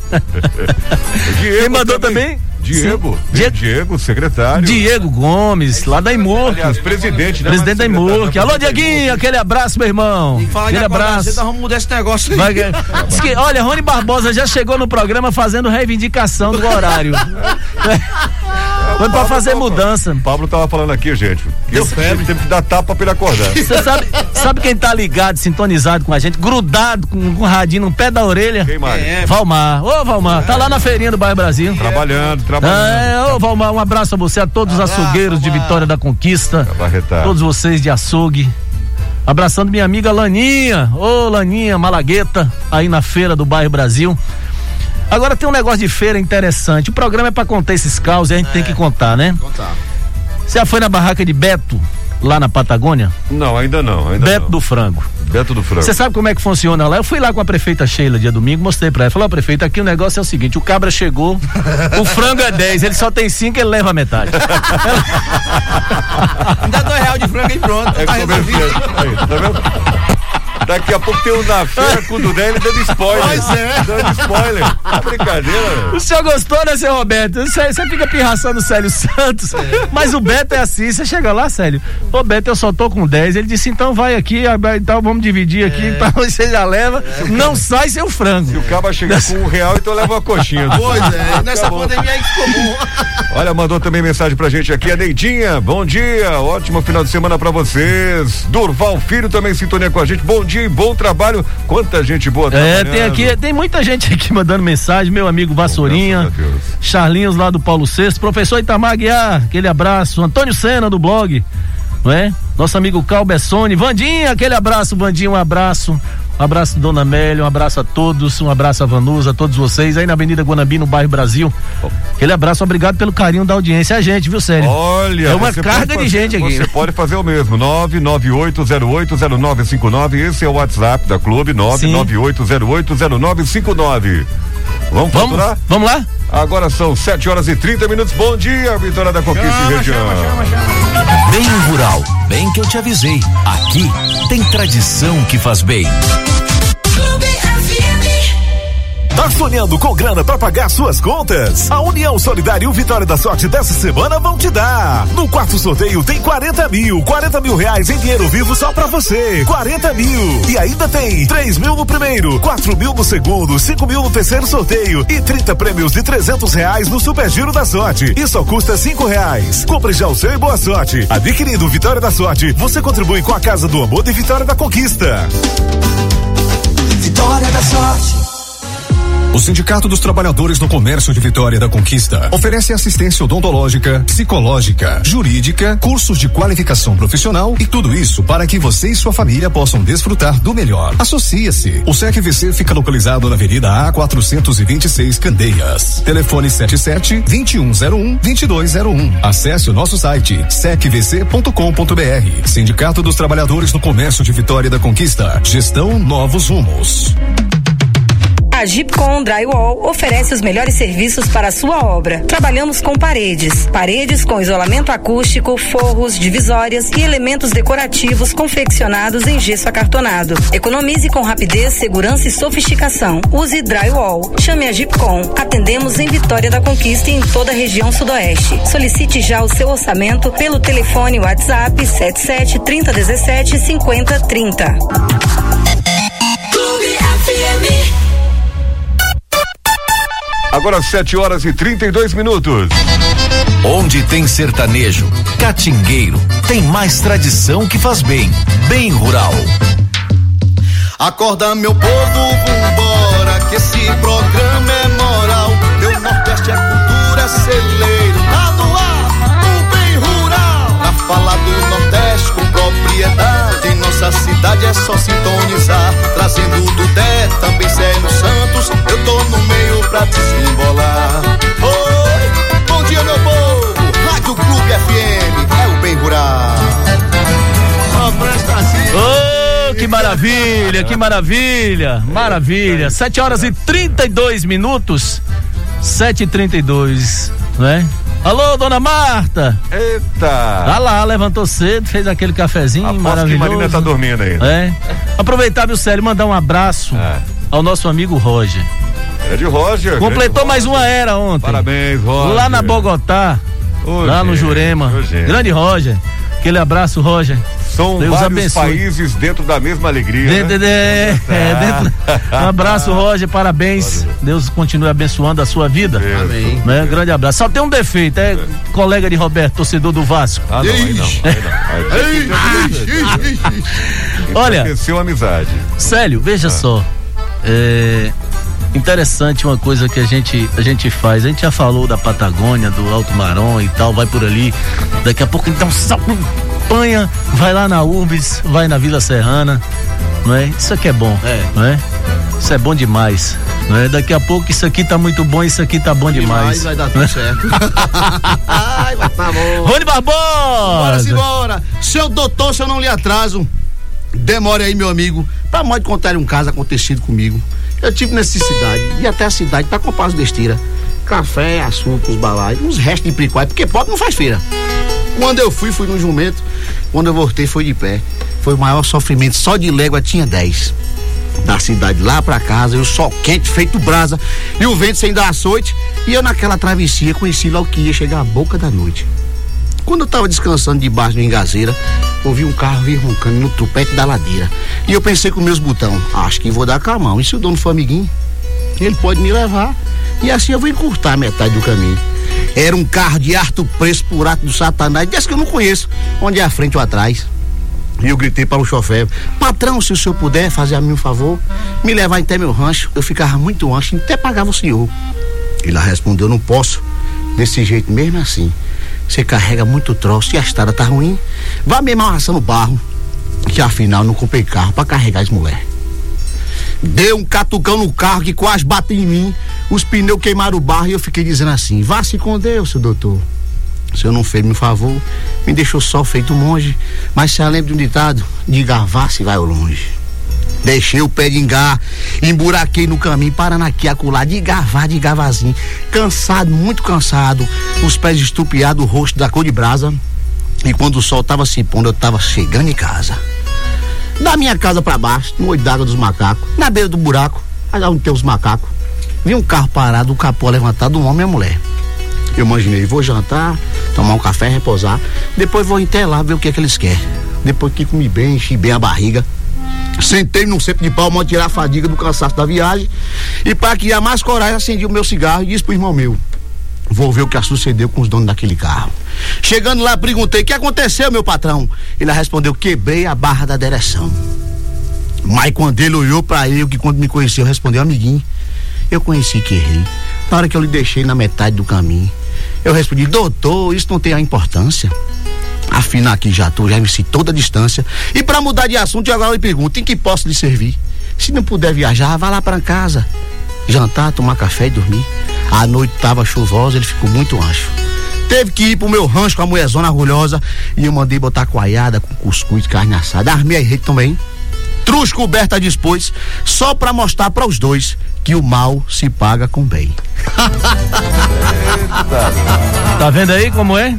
Diego Quem mandou também? Diego, Sim. Diego, Diego- secretário. Diego Gomes, lá da Imurque. Aliás, presidente, né? Presidente da secretário Alô, Dieguinho, aquele abraço, meu irmão. Fala Aquele abraço. você vamos mudar esse negócio aí. Vai Diz que, olha, Rony Barbosa já chegou no programa fazendo reivindicação do horário. [laughs] Foi pra fazer mudança. O Pablo tava falando aqui, gente. Deu febre. Teve que dar tapa pra ele acordar. Você sabe, sabe quem tá ligado, sintonizado com a gente, grudado com, o radinho no pé da orelha? Quem mais? É, Valmar. Ô, Valmar, tá lá na feirinha do Bairro Brasil. Trabalhando, trabalhando. É, ô Valmar, um abraço a você, a todos os açougueiros de Valmar. Vitória da Conquista. Barretado. Todos vocês de açougue. Abraçando minha amiga Laninha. Ô, Laninha, Malagueta, aí na feira do bairro Brasil. Agora tem um negócio de feira interessante. O programa é pra contar esses caos e a gente tem que contar, né? Contar. Você já foi na barraca de Beto, lá na Patagônia? Não, ainda não. Ainda Beto não. do Frango. Beto do Franco. Você sabe como é que funciona lá? Eu fui lá com a prefeita Sheila dia domingo, mostrei pra ela. Falei, ó, prefeita, aqui o negócio é o seguinte: o cabra chegou, o frango é 10, ele só tem 5, ele leva a metade. Ainda dois reais de frango e pronto. É tá resolvido. tá vendo? Daqui a pouco tem um na feira com o Dudé ele dando spoiler. Pois é. Dando spoiler. É brincadeira. O senhor gostou, né, seu Roberto? Você fica pirraçando o Célio Santos, mas o Beto é assim, você chega lá, Célio, ô Beto, eu só tô com 10, ele disse, então vai aqui, então vamos dividir aqui, então você já leva, não sai sem o frango. Se o caba chegar com um real, então leva uma coxinha. Pois é, nessa pandemia aí ficou bom. Olha, mandou também mensagem pra gente aqui, a Neidinha. Bom dia, ótimo final de semana pra vocês. Durval Filho também sintonia com a gente. Bom dia e bom trabalho. Quanta gente boa É, tem aqui, tem muita gente aqui [laughs] mandando mensagem, meu amigo Vassourinha. Charlinhos lá do Paulo VI, professor Itamar Guiar, aquele abraço, Antônio Sena do blog, não é? Nosso amigo Cal Bessone, Vandinha, aquele abraço, Vandinha, um abraço. Um abraço, Dona Amélia, um abraço a todos, um abraço a Vanusa, a todos vocês aí na Avenida Guanabi, no bairro Brasil. Aquele abraço, obrigado pelo carinho da audiência, a gente, viu, Sério? Olha, É uma carga pode de fazer- gente aqui. Você pode fazer o mesmo. 998080959. Esse é o WhatsApp da Clube. 998080959. Vamos Vamos, faturar? vamos lá? Agora são 7 horas e 30 minutos. Bom dia, Vitória da Conquista e Região. Bem rural, bem que eu te avisei. Aqui tem tradição que faz bem. Tá sonhando com grana pra pagar suas contas? A União Solidária e o Vitória da Sorte dessa semana vão te dar. No quarto sorteio tem 40 mil, 40 mil reais em dinheiro vivo só pra você. 40 mil. E ainda tem 3 mil no primeiro, 4 mil no segundo, 5 mil no terceiro sorteio e 30 prêmios de 300 reais no Super Giro da Sorte. E só custa 5 reais. Compre já o seu e boa sorte. Adquirindo Vitória da Sorte, você contribui com a Casa do Amor de Vitória da Conquista. Vitória da Sorte. O Sindicato dos Trabalhadores no Comércio de Vitória da Conquista oferece assistência odontológica, psicológica, jurídica, cursos de qualificação profissional e tudo isso para que você e sua família possam desfrutar do melhor. Associe-se. O SECVC fica localizado na Avenida A 426 Candeias. Telefone 77 2101 2201. Acesse o nosso site secvc.com.br. Sindicato dos Trabalhadores no Comércio de Vitória da Conquista. Gestão Novos Rumos. A Gipcom Drywall oferece os melhores serviços para a sua obra. Trabalhamos com paredes, paredes com isolamento acústico, forros, divisórias e elementos decorativos confeccionados em gesso acartonado. Economize com rapidez, segurança e sofisticação. Use Drywall. Chame a Gipcom. Atendemos em Vitória da Conquista e em toda a região sudoeste. Solicite já o seu orçamento pelo telefone WhatsApp 77 3017 5030. Agora 7 horas e 32 minutos. Onde tem sertanejo, catingueiro, tem mais tradição que faz bem. Bem rural. Acorda meu povo, vambora, que esse programa é moral. Meu Nordeste é cultura, é celeiro, tá no ar, o bem rural. Pra falar do Nordeste com propriedade, em nossa cidade é só sintonizar. Trazendo do Dé, também Célio Santos, eu tô no meio pra desembolar. Oi, bom dia meu povo, Rádio Clube FM, é o bem rural. Ô, que maravilha, que maravilha, maravilha. 7 horas e 32 minutos. 7 e 32 né? Alô, dona Marta. Eita. Tá lá, levantou cedo, fez aquele cafezinho Aposto que maravilhoso. Marina tá dormindo ainda. É. Aproveitar, viu, Célio, mandar um abraço É. ao nosso amigo Roger. É de Roger. Completou grande mais Roger. uma era ontem. Parabéns, Roger. Lá na Bogotá, Ô, lá no gente, Jurema. ô. Grande Roger. Aquele abraço, Roger. São Deus vários abençoe. países dentro da mesma alegria. Dentro, né? de- [laughs] é, dentro- um abraço, Roger, parabéns. Deus continue abençoando a sua vida. Amém. Né? Grande abraço. Só tem um defeito, é colega de Roberto, torcedor do Vasco. Ah, não, aí não. Aí não. Aí [laughs] Olha, Esqueceu a amizade. Célio, Ah. veja só. É interessante uma coisa que a gente, a gente faz. A gente já falou da Patagônia, do Alto Marom e tal, vai por ali. Daqui a pouco então salto, panha, vai lá na Urbis, vai na Vila Serrana. Não é? Isso aqui é bom. Não é? Isso é bom demais. Não é? Daqui a pouco isso aqui tá muito bom, isso aqui tá bom demais. Demais, vai dar tudo certo. [laughs] Ai, vai tá bom. Rony Barbosa! Bora simbora. Seu doutor, se eu não lhe atraso, demore aí, meu amigo, pra mais contar um caso acontecido comigo. Eu tive necessidade de ir até a cidade pra comprar as besteiras. Café, açúcar, os balaios, uns restos de pricuai, porque pobre não faz feira. Quando eu fui, fui no jumento. Quando eu voltei, foi de pé. foi o maior sofrimento. Só de légua tinha 10. Da cidade lá pra casa, eu sol quente, feito brasa, e o vento sem dar açoite, e eu naquela travessia conheci logo que ia chegar a boca da noite. Quando eu tava descansando debaixo de uma engazeira, ouvi um carro vir roncando no tupete da ladeira. E eu pensei com meus botão, acho que vou dar calmão. E se o dono for amiguinho, ele pode me levar. E assim eu vou encurtar metade do caminho. Era um carro de harto preço por ato do satanás, desse que eu não conheço, onde é a frente ou atrás. E eu gritei para o chofer, patrão, se o senhor puder fazer a mim um favor, me levar até meu rancho, eu ficava muito ancho, até pagava o senhor. Ele respondeu, não posso, desse jeito mesmo assim. Você carrega muito troço e a estrada tá ruim. Vá mesmo arrastando barro, que afinal não comprei carro para carregar as mulheres. Deu um catucão no carro que quase bateu em mim. Os pneus queimaram o barro e eu fiquei dizendo assim: vá se com Deus, seu doutor. Se eu não fez meu favor, me deixou só feito monge. Mas se eu lembro de um ditado, diga vá se vai longe. Deixei o pé de engar, emburaquei no caminho, parando aqui, acolá, de gavá, de gavazinho. Cansado, muito cansado, os pés estupiados, o rosto da cor de brasa. E quando o sol tava se pondo, eu tava chegando em casa. Da minha casa para baixo, no olho d'água dos macacos, na beira do buraco, lá onde tem os macacos, vi um carro parado, o capô levantado, um homem e uma mulher. Eu imaginei, vou jantar, tomar um café, repousar, depois vou até lá ver o que é que eles querem. Depois que comi bem, enchi bem a barriga, Sentei num centro de palma, tirar a fadiga do cansaço da viagem. E para criar mais coragem, acendi o meu cigarro e disse pro irmão meu: Vou ver o que sucedeu com os donos daquele carro. Chegando lá, perguntei: O que aconteceu, meu patrão? Ele respondeu: Quebrei a barra da direção. Mas quando ele olhou para eu, que quando me conheceu, respondeu: Amiguinho, eu conheci que errei. Na hora que eu lhe deixei na metade do caminho, eu respondi: Doutor, isso não tem a importância. Afinal, aqui já estou, já venci toda a distância. E para mudar de assunto, eu agora lhe pergunto: em que posso lhe servir? Se não puder viajar, vá lá para casa. Jantar, tomar café e dormir. A noite estava chuvosa, ele ficou muito ancho. Teve que ir pro meu rancho com a mulherzona orgulhosa e eu mandei botar coalhada com cuscuz carne assada. Armei a rede também. Truz coberta dispôs, só para mostrar para os dois que o mal se paga com bem. Tá vendo aí como é?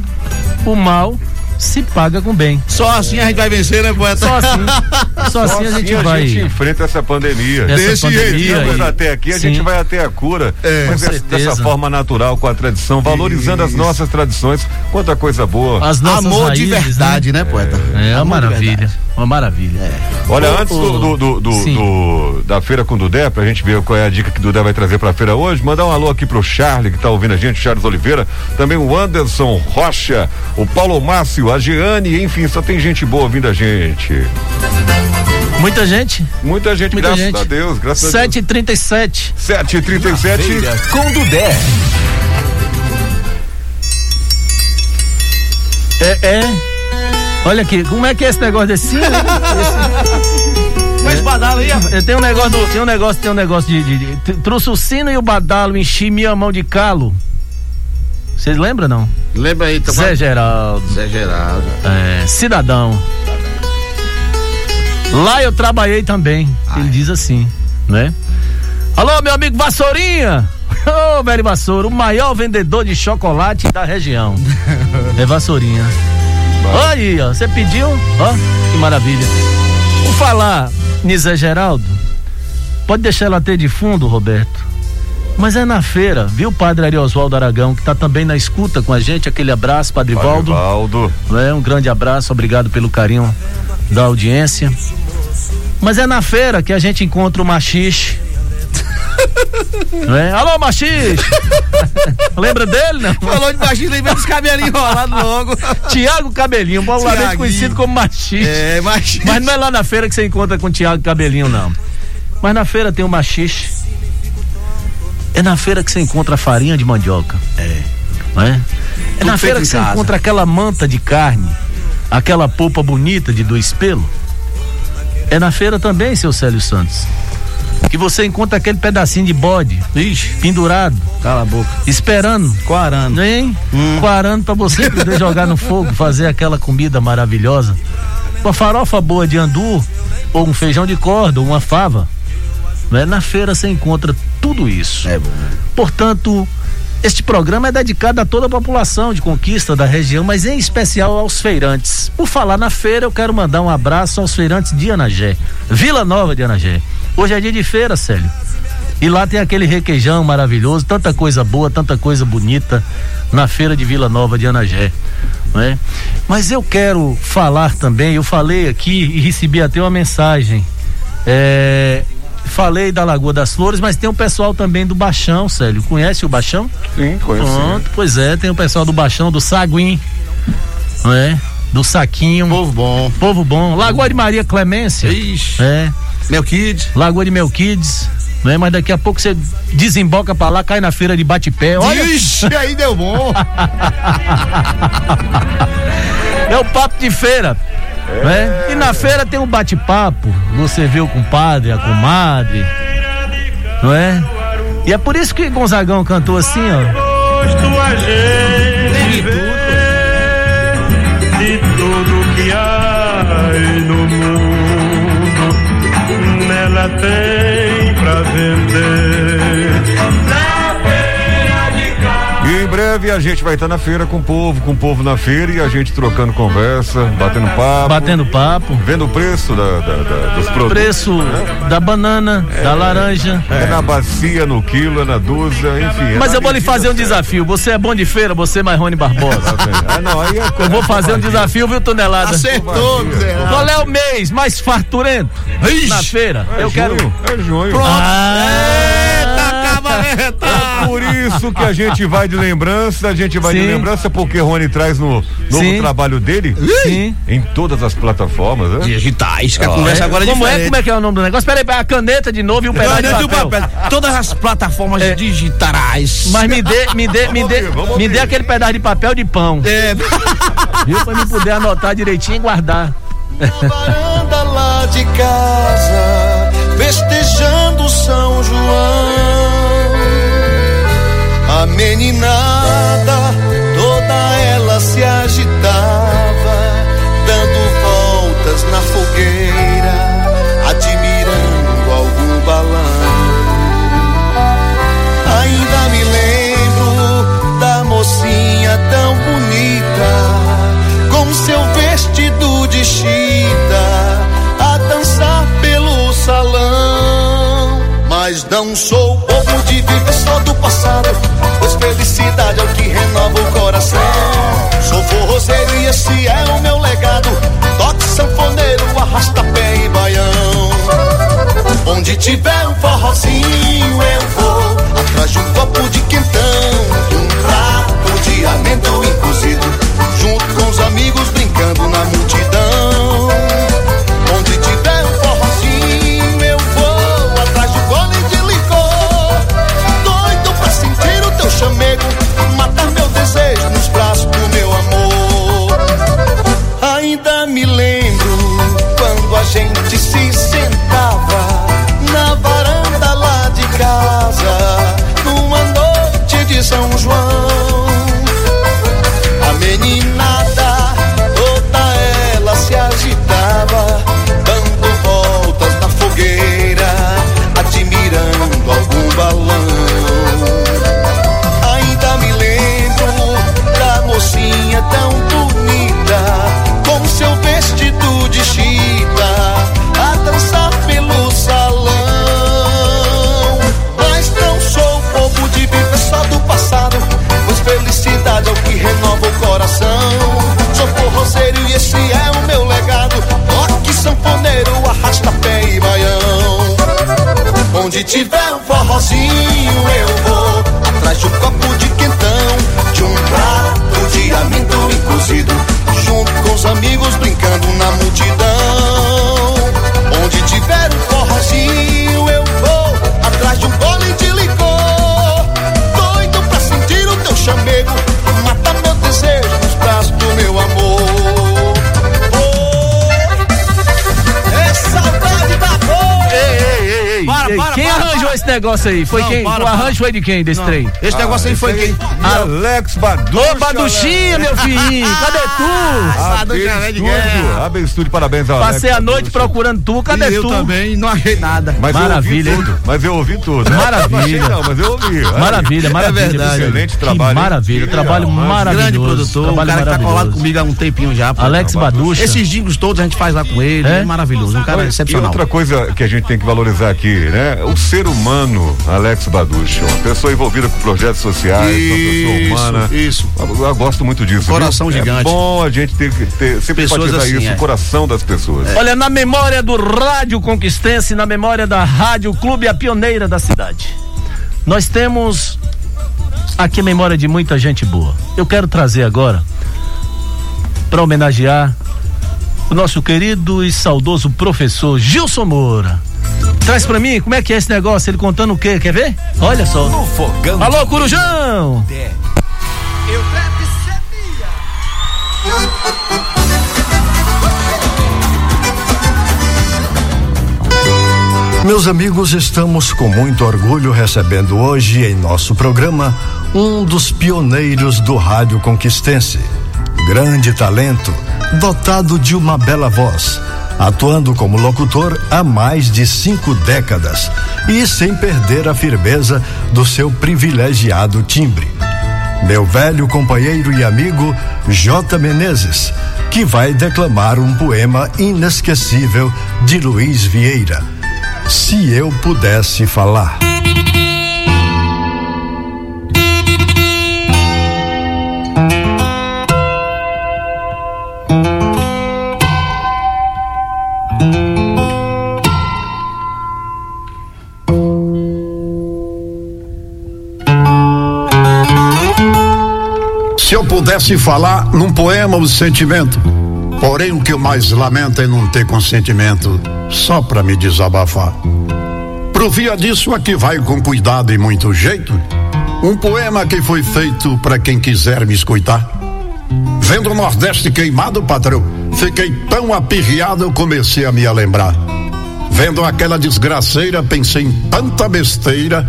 O mal se paga com bem. Só assim a gente vai vencer, né, poeta? Só assim. Só assim a gente vai. A gente enfrenta essa pandemia. Essa Desse pandemia jeito, até aqui, a Sim. gente vai até a cura. É, mas com dessa- certeza. dessa forma natural, com a tradição, valorizando as Isso. nossas tradições. Quanta coisa boa. As nossas Amor de raízes, verdade, né, poeta? É, uma Amor de maravilha. Uma maravilha. Olha, Ô, antes ô, do, do- do- do- da feira com o Dudé, pra gente ver qual é a dica que o Dudé vai trazer pra feira hoje, mandar um alô aqui pro Charlie, que tá ouvindo a gente, Charles Oliveira, também o Anderson Rocha, o Paulo Márcio, a Jeane, enfim, só tem gente boa ouvindo a gente. Muita gente. Muita gente, Muita graças gente. a Deus, graças a Deus. 7h37. 7h37. Com Dudé. É, é. Olha aqui, como é que é esse negócio desse sino? hein? [laughs] Mas badala aí, Esse- Tem um negócio, do- tem um negócio, tem um negócio de, de- de- trouxe o sino e o badalo, enchi minha mão de calo. Vocês lembram não? Lembra aí, tá Zé Geraldo, Zé Geraldo. é, cidadão. Lá eu trabalhei também. Ele diz assim, né? Alô, meu amigo Vassourinha! [laughs] Ô, velho Vassoura, o maior vendedor de chocolate da região. [laughs] é Vassourinha. Olha aí, ó, você pediu? Ó, que maravilha. Por falar Zé Geraldo, pode deixar ela ter de fundo, Roberto. Mas é na feira, viu, padre Ari Oswaldo Aragão, que tá também na escuta com a gente. Aquele abraço, Padre Valdo. Valdo. É, um grande abraço, obrigado pelo carinho da audiência. Mas é na feira que a gente encontra o machixe. É? Alô, machixe! [laughs] Lembra dele, não? Falou de baixinho, lembrei dos cabelinhos enrolados logo. Tiago Cabelinho, popularmente conhecido como machixe. É, mas. Mas não é lá na feira que você encontra com o Tiago Cabelinho, não. Mas na feira tem o machixe. É na feira que você encontra a farinha de mandioca. É. Não é? É na feira que você casa. encontra aquela manta de carne, aquela polpa bonita de dois pelos. É na feira também, seu Célio Santos. Que você encontra aquele pedacinho de bode, Ixi, pendurado, Cala a boca. esperando, Quarando. hein? Hum. Quarando pra você poder [laughs] jogar no fogo, fazer aquela comida maravilhosa. Uma farofa boa de andu, ou um feijão de corda, ou uma fava. Né? Na feira você encontra tudo isso. É bom. Portanto, Este programa é dedicado a toda a população de conquista da região, mas em especial aos feirantes. Por falar na feira, eu quero mandar um abraço aos feirantes de Anagé, Vila Nova de Anagé. Hoje é dia de feira, Célio. E lá tem aquele requeijão maravilhoso, tanta coisa boa, tanta coisa bonita na feira de Vila Nova de Anagé. Não é? Mas eu quero falar também, eu falei aqui e recebi até uma mensagem. É, falei da Lagoa das Flores, mas tem o pessoal também do Baixão, Célio. Conhece o Baixão? Sim, conheço. Pronto, pois é, tem o pessoal do Baixão, do Saguim, não é? Do Saquinho. Povo bom. Povo bom. Lagoa de Maria Clemência. Ixi. É. Melquides. Lagoa de Melquides. Não é? Mas daqui a pouco você desemboca pra lá, cai na feira de bate-pé. Olha. Ixi, aí deu bom. [laughs] É o papo de feira. Né? E na feira tem um bate-papo. Você vê o compadre, a comadre. Não é? E é por isso que Gonzagão cantou assim, ó. Tem pra vender. Breve a gente vai estar na feira com o povo, com o povo na feira e a gente trocando conversa, batendo papo. Batendo papo. Vendo o preço da, da- da- dos produtos. Preço da banana, da laranja. É na bacia, no quilo, é na dúzia, enfim. é Mas eu vou lhe fazer um certa. desafio. Você é bom de feira, você é Marrone Barbosa. Ah, não, aí é Eu vou fazer um desafio, viu, Tonelada? Acertou. Qual é o mês mais farturento na feira? É eu quero. junho, É junho. Ah, É por isso que a gente vai de lembrança, a gente vai de Sim. lembrança porque Rony traz no novo Sim. trabalho dele Sim. em todas as plataformas, né? Digitais, que a Ó, conversa agora é como é, como é que é o nome do negócio? Peraí, a caneta de novo e o pedaço de Caneta e o papel. papel. Todas as plataformas É. digitais. Mas me dê, me dê, me dê, ouvir, me dê aquele pedaço de papel de pão. É. Viu? Pra me poder anotar direitinho e guardar. Na varanda lá de casa, festejando São João. A meninada, toda ela se agitava, dando voltas na fogueira, admirando algum balão. Ainda me lembro da mocinha tão bonita, com seu vestido de chita, a dançar pelo salão. Mas não sou povo de viver só do passado, felicidade é o que renova o coração. Sou forrozeiro e esse é o meu legado. Toque sanfoneiro, arrasta pé e baião. Onde tiver um forrozinho eu vou Atrás de um copo de quentão Um prato de amendoim cozido Junto com os amigos brincando na multidão Onde tiver um forrozinho eu vou Atrás de um copo de quentão De um prato de amendoim cozido Junto com os amigos brincando na multidão negócio aí? Foi Não, quem? para, o arranjo para. foi de quem desse Não. trem? Esse negócio aí foi quem? Alex Baducha. Ô, Baduchinha, meu filhinho, cadê tu? Abel Abel Estúdio, parabéns ao Alex Passei a noite Baducha. procurando tu, cadê E eu tu? também não achei nada. Mas Maravilha, eu ouvi hein? tudo. Mas eu ouvi tudo. [laughs] Maravilha. Não achei, não, mas eu ouvi. Maravilha, maravilha. verdade. Excelente trabalho. maravilha, trabalho maravilhoso. Grande produtor, um cara que tá colado comigo há um tempinho já. Alex Baducha. Esses jingles todos a gente faz lá com ele, É? é, maravilhoso. Um cara Olha, E excepcional. outra coisa que a gente tem que valorizar aqui, né? O ser humano, Alex Baducha, uma pessoa envolvida com projetos sociais, uma pessoa Isso, humana. isso. Eu, eu gosto muito disso. viu? Coração É gigante. bom a gente ter, ter sempre Pessoas assim, isso, é. o coração das pessoas. Olha, na memória do Rádio Conquistense, na memória da Rádio Clube, a pioneira da cidade. Nós temos aqui a memória de muita gente boa. Eu quero trazer agora, para homenagear, o nosso querido e saudoso professor Gilson Moura. Traz pra mim, como é que é esse negócio? Ele contando o quê? Quer ver? Olha só. No fogão. Alô, Corujão! Meus amigos, estamos com muito orgulho recebendo hoje em nosso programa um dos pioneiros do rádio conquistense. Grande talento, dotado de uma bela voz, atuando como locutor há mais de cinco décadas e sem perder a firmeza do seu privilegiado timbre. Meu velho companheiro e amigo J. Menezes, que vai declamar um poema inesquecível de Luiz Vieira. Se eu pudesse falar. Se eu pudesse falar num poema o sentimento, porém o que eu mais lamento é não ter consentimento, só pra me desabafar. Pro via disso aqui vai com cuidado e muito jeito, um poema que foi feito pra quem quiser me escutar. Vendo o Nordeste queimado, patrão, fiquei tão apirriado eu comecei a me lembrar. Vendo aquela desgraceira, pensei em tanta besteira.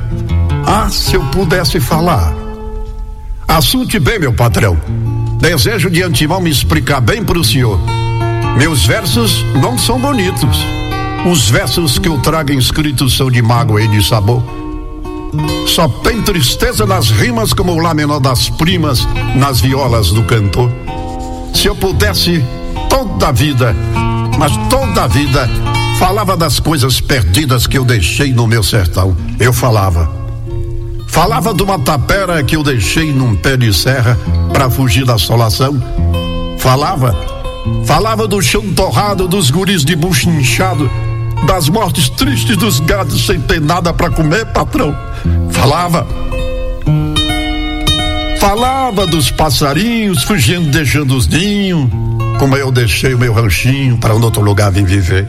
Ah, se eu pudesse falar. Assunte bem, meu patrão. Desejo de antemão me explicar bem pro senhor. Meus versos não são bonitos. Os versos que eu trago escritos são de mágoa e de sabor. Só tem tristeza nas rimas como o lá menor das primas nas violas do cantor. Se eu pudesse toda a vida, mas toda a vida, falava das coisas perdidas que eu deixei no meu sertão. Eu falava. Falava de uma tapera que eu deixei num pé de serra para fugir da solação. Falava. Falava do chão torrado, dos guris de bucho inchado, das mortes tristes dos gados sem ter nada para comer, patrão. Falava. Falava dos passarinhos fugindo, deixando os ninhos, como eu deixei o meu ranchinho para um outro lugar viver.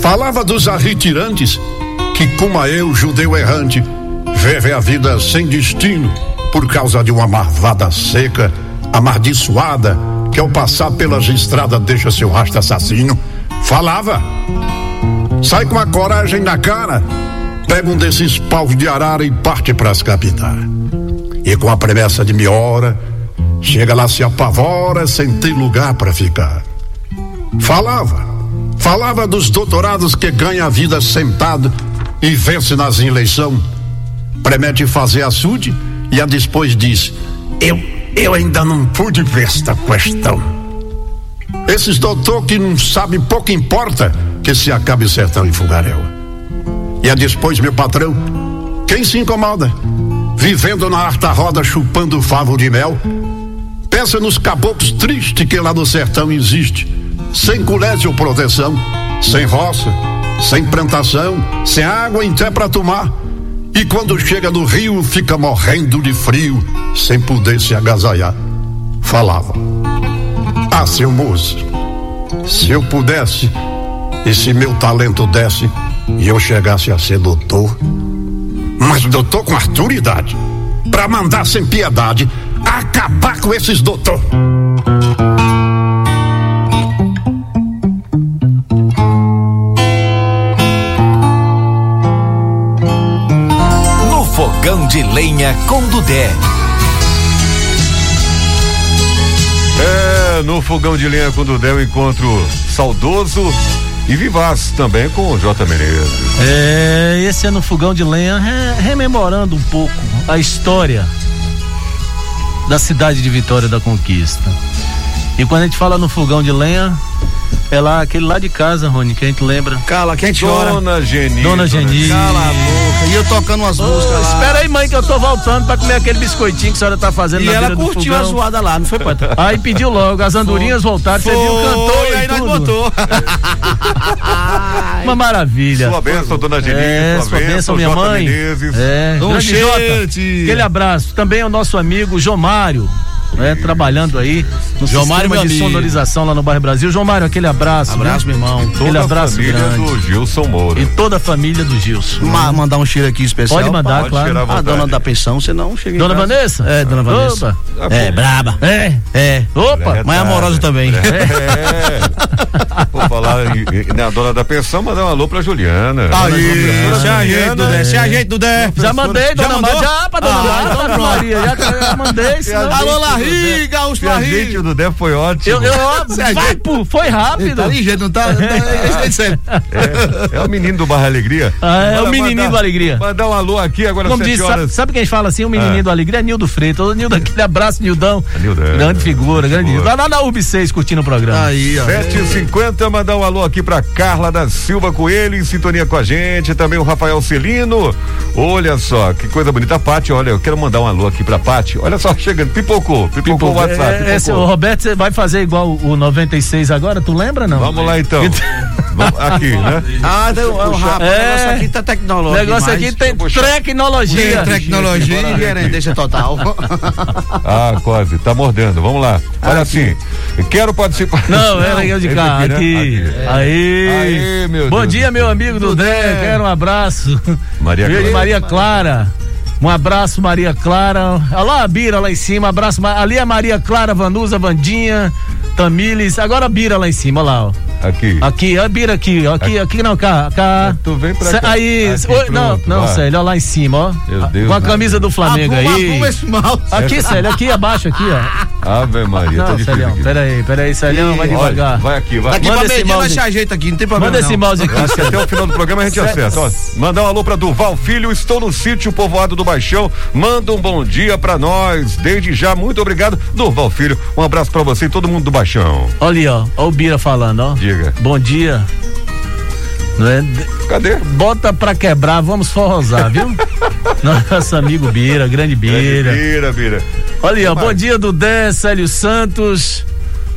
Falava dos arritirantes que, como eu, judeu errante, vive a vida sem destino por causa de uma marvada seca, amaldiçoada, que ao passar pelas estradas deixa seu rastro assassino. Falava. Sai com a coragem na cara, pega um desses paus de arara e parte pras capitais. E com a promessa de miora, chega lá se apavora sem ter lugar para ficar. Falava. Falava dos doutorados que ganha a vida sentado e vence nas eleições promete fazer açude e a depois diz: Eu, eu ainda não pude ver esta questão. Esses doutor que não sabe pouco importa que se acabe o sertão em fogaréu. E a depois, meu patrão, quem se incomoda? Vivendo na harta roda, chupando favo de mel. Pensa nos caboclos tristes que lá no sertão existe, sem colégio ou proteção, sem roça, sem plantação, sem água em té para tomar. E quando chega no rio, fica morrendo de frio, sem poder se agasalhar. Falava. Ah, seu moço, se eu pudesse, e se meu talento desse, e eu chegasse a ser doutor, mas doutor com autoridade, para mandar sem piedade, acabar com esses doutor. de lenha com Dudé. É, no fogão de lenha com Dudé eu encontro saudoso e vivaz também com o J. Menezes. É, esse é no fogão de lenha, re- rememorando um pouco a história da cidade de Vitória da Conquista. E quando a gente fala no fogão de lenha, é lá, aquele lá de casa, Rony, que a gente lembra. Cala, que a gente chora. Dona Geni. Dona Geni. Cala a boca. E eu tocando umas músicas lá. Espera aí, mãe, que eu tô voltando pra comer aquele biscoitinho que a senhora tá fazendo E na ela curtiu a zoada lá, não foi, Pata? [laughs] Aí pediu logo, as andorinhas voltaram, você viu, cantou e aí nós tudo. botou. [laughs] Uma maravilha. Sua bênção, Dona Geni. É, sua bênção, minha mãe. Menezes. É, Um grande Jota. Aquele abraço. Também é o nosso amigo Jomário, né, trabalhando aí no Jomário, sistema meu de amigo. sonorização lá no bairro Brasil. Jomário, aquele abraço. Abraço, né? meu irmão. Aquele Toda a abraço família grande. do Gilson Moura. E toda a família do Gilson. Ma- mandar um cheiro aqui especial. Pode mandar, Pode claro. A vontade. dona da pensão, senão chega em Dona casa. Vanessa? É, dona Vanessa. Opa. É, braba. É. É. Opa. Mas amorosa também. É. [laughs] Vou falar na dona da pensão, mandar um alô pra Juliana. Aí, se ajeita, Dudé, se ajeita, Dudé. Já mandei, dona Já Maria. Já pra dona Ah, Maria. então já, mandei. senão- Alô, Larriga, os Se a gente, Larriga. o Dudé foi ótimo. Eu, eu, Se a vai, gente- pô, foi rápido. Tá ligeiro, não tá? [laughs] tá é. É, é o menino do Barra Alegria. Ah, é o Manda- menininho mandar- do Alegria. Mandar um alô aqui agora Como diz, 7 sabe, horas. sabe quem fala assim? O menininho Ah. do Alegria é Nildo Freitas. Nildo, aquele abraço, Nildão. Nildo, é. Grande figura, grande Figura. Nildo. Lá lá na UB6 curtindo o programa. Aí, ó. 7h50, mandar um alô aqui pra Carla da Silva Coelho, em sintonia com a gente. Também o Rafael Celino. Olha só, que coisa bonita. A Pati, olha, eu quero mandar um alô aqui pra Pati. Olha só, chegando, pipocou, o WhatsApp. É, esse, o Roberto você vai fazer igual o 96 agora, tu lembra não? Vamos lá então. [laughs] Vamos aqui, né? Ah, deu, o rapaz, É. o negócio aqui tá O tecnológico. negócio aqui tem tecnologia. Tem tecnologia e gerência total. [laughs] Ah, quase, tá mordendo. Vamos lá. Olha assim, quero participar. Não, é legal de cá. aqui, né? Aqui. Aí. Aí, meu Bom Deus dia, do meu amigo Dudé. Quero um abraço. Maria Clara. Maria Clara. Um abraço, Maria Clara. Olha lá a Bira lá em cima. Abraço. Ali é Maria Clara, Vanusa, Vandinha, Tamires. Agora a Bira lá em cima, olha lá, ó. Aqui. Aqui, a Bira aqui, ó. Aqui, aqui não, cá. cá. Tu vem pra cá. Aí, Aqui, oi, não, pronto, não, vai. Célio, olha lá em cima, ó. Meu Deus, Com a camisa do Flamengo Apruma, aí. apruma esse mouse. Aqui, Célio, aqui abaixo, aqui, ó. Ave Maria, tá Não, Célião, aqui. peraí, peraí, Célião, vai Olha, devagar. vai aqui, vai. Daqui Manda pra esse meio-dia nós mouse ajeita aqui, não tem problema. Manda esse não. mouse Eu aqui. acho que até o final do programa a gente acerta. Ó, mandar um alô pra Duval Filho, estou no sítio povoado do Baixão. Manda um bom dia pra nós. Desde já, muito obrigado. Duval Filho, um abraço pra você e todo mundo do Baixão. Olha ali, ó. Olha o Bira falando, ó. Diga. Bom dia. Não é? Cadê? Bota pra quebrar, vamos forrosar, viu? [laughs] Nosso amigo Bira, grande Bira. Vira, vira. Olha aí, ó. Bom dia, Dudé, Célio Santos,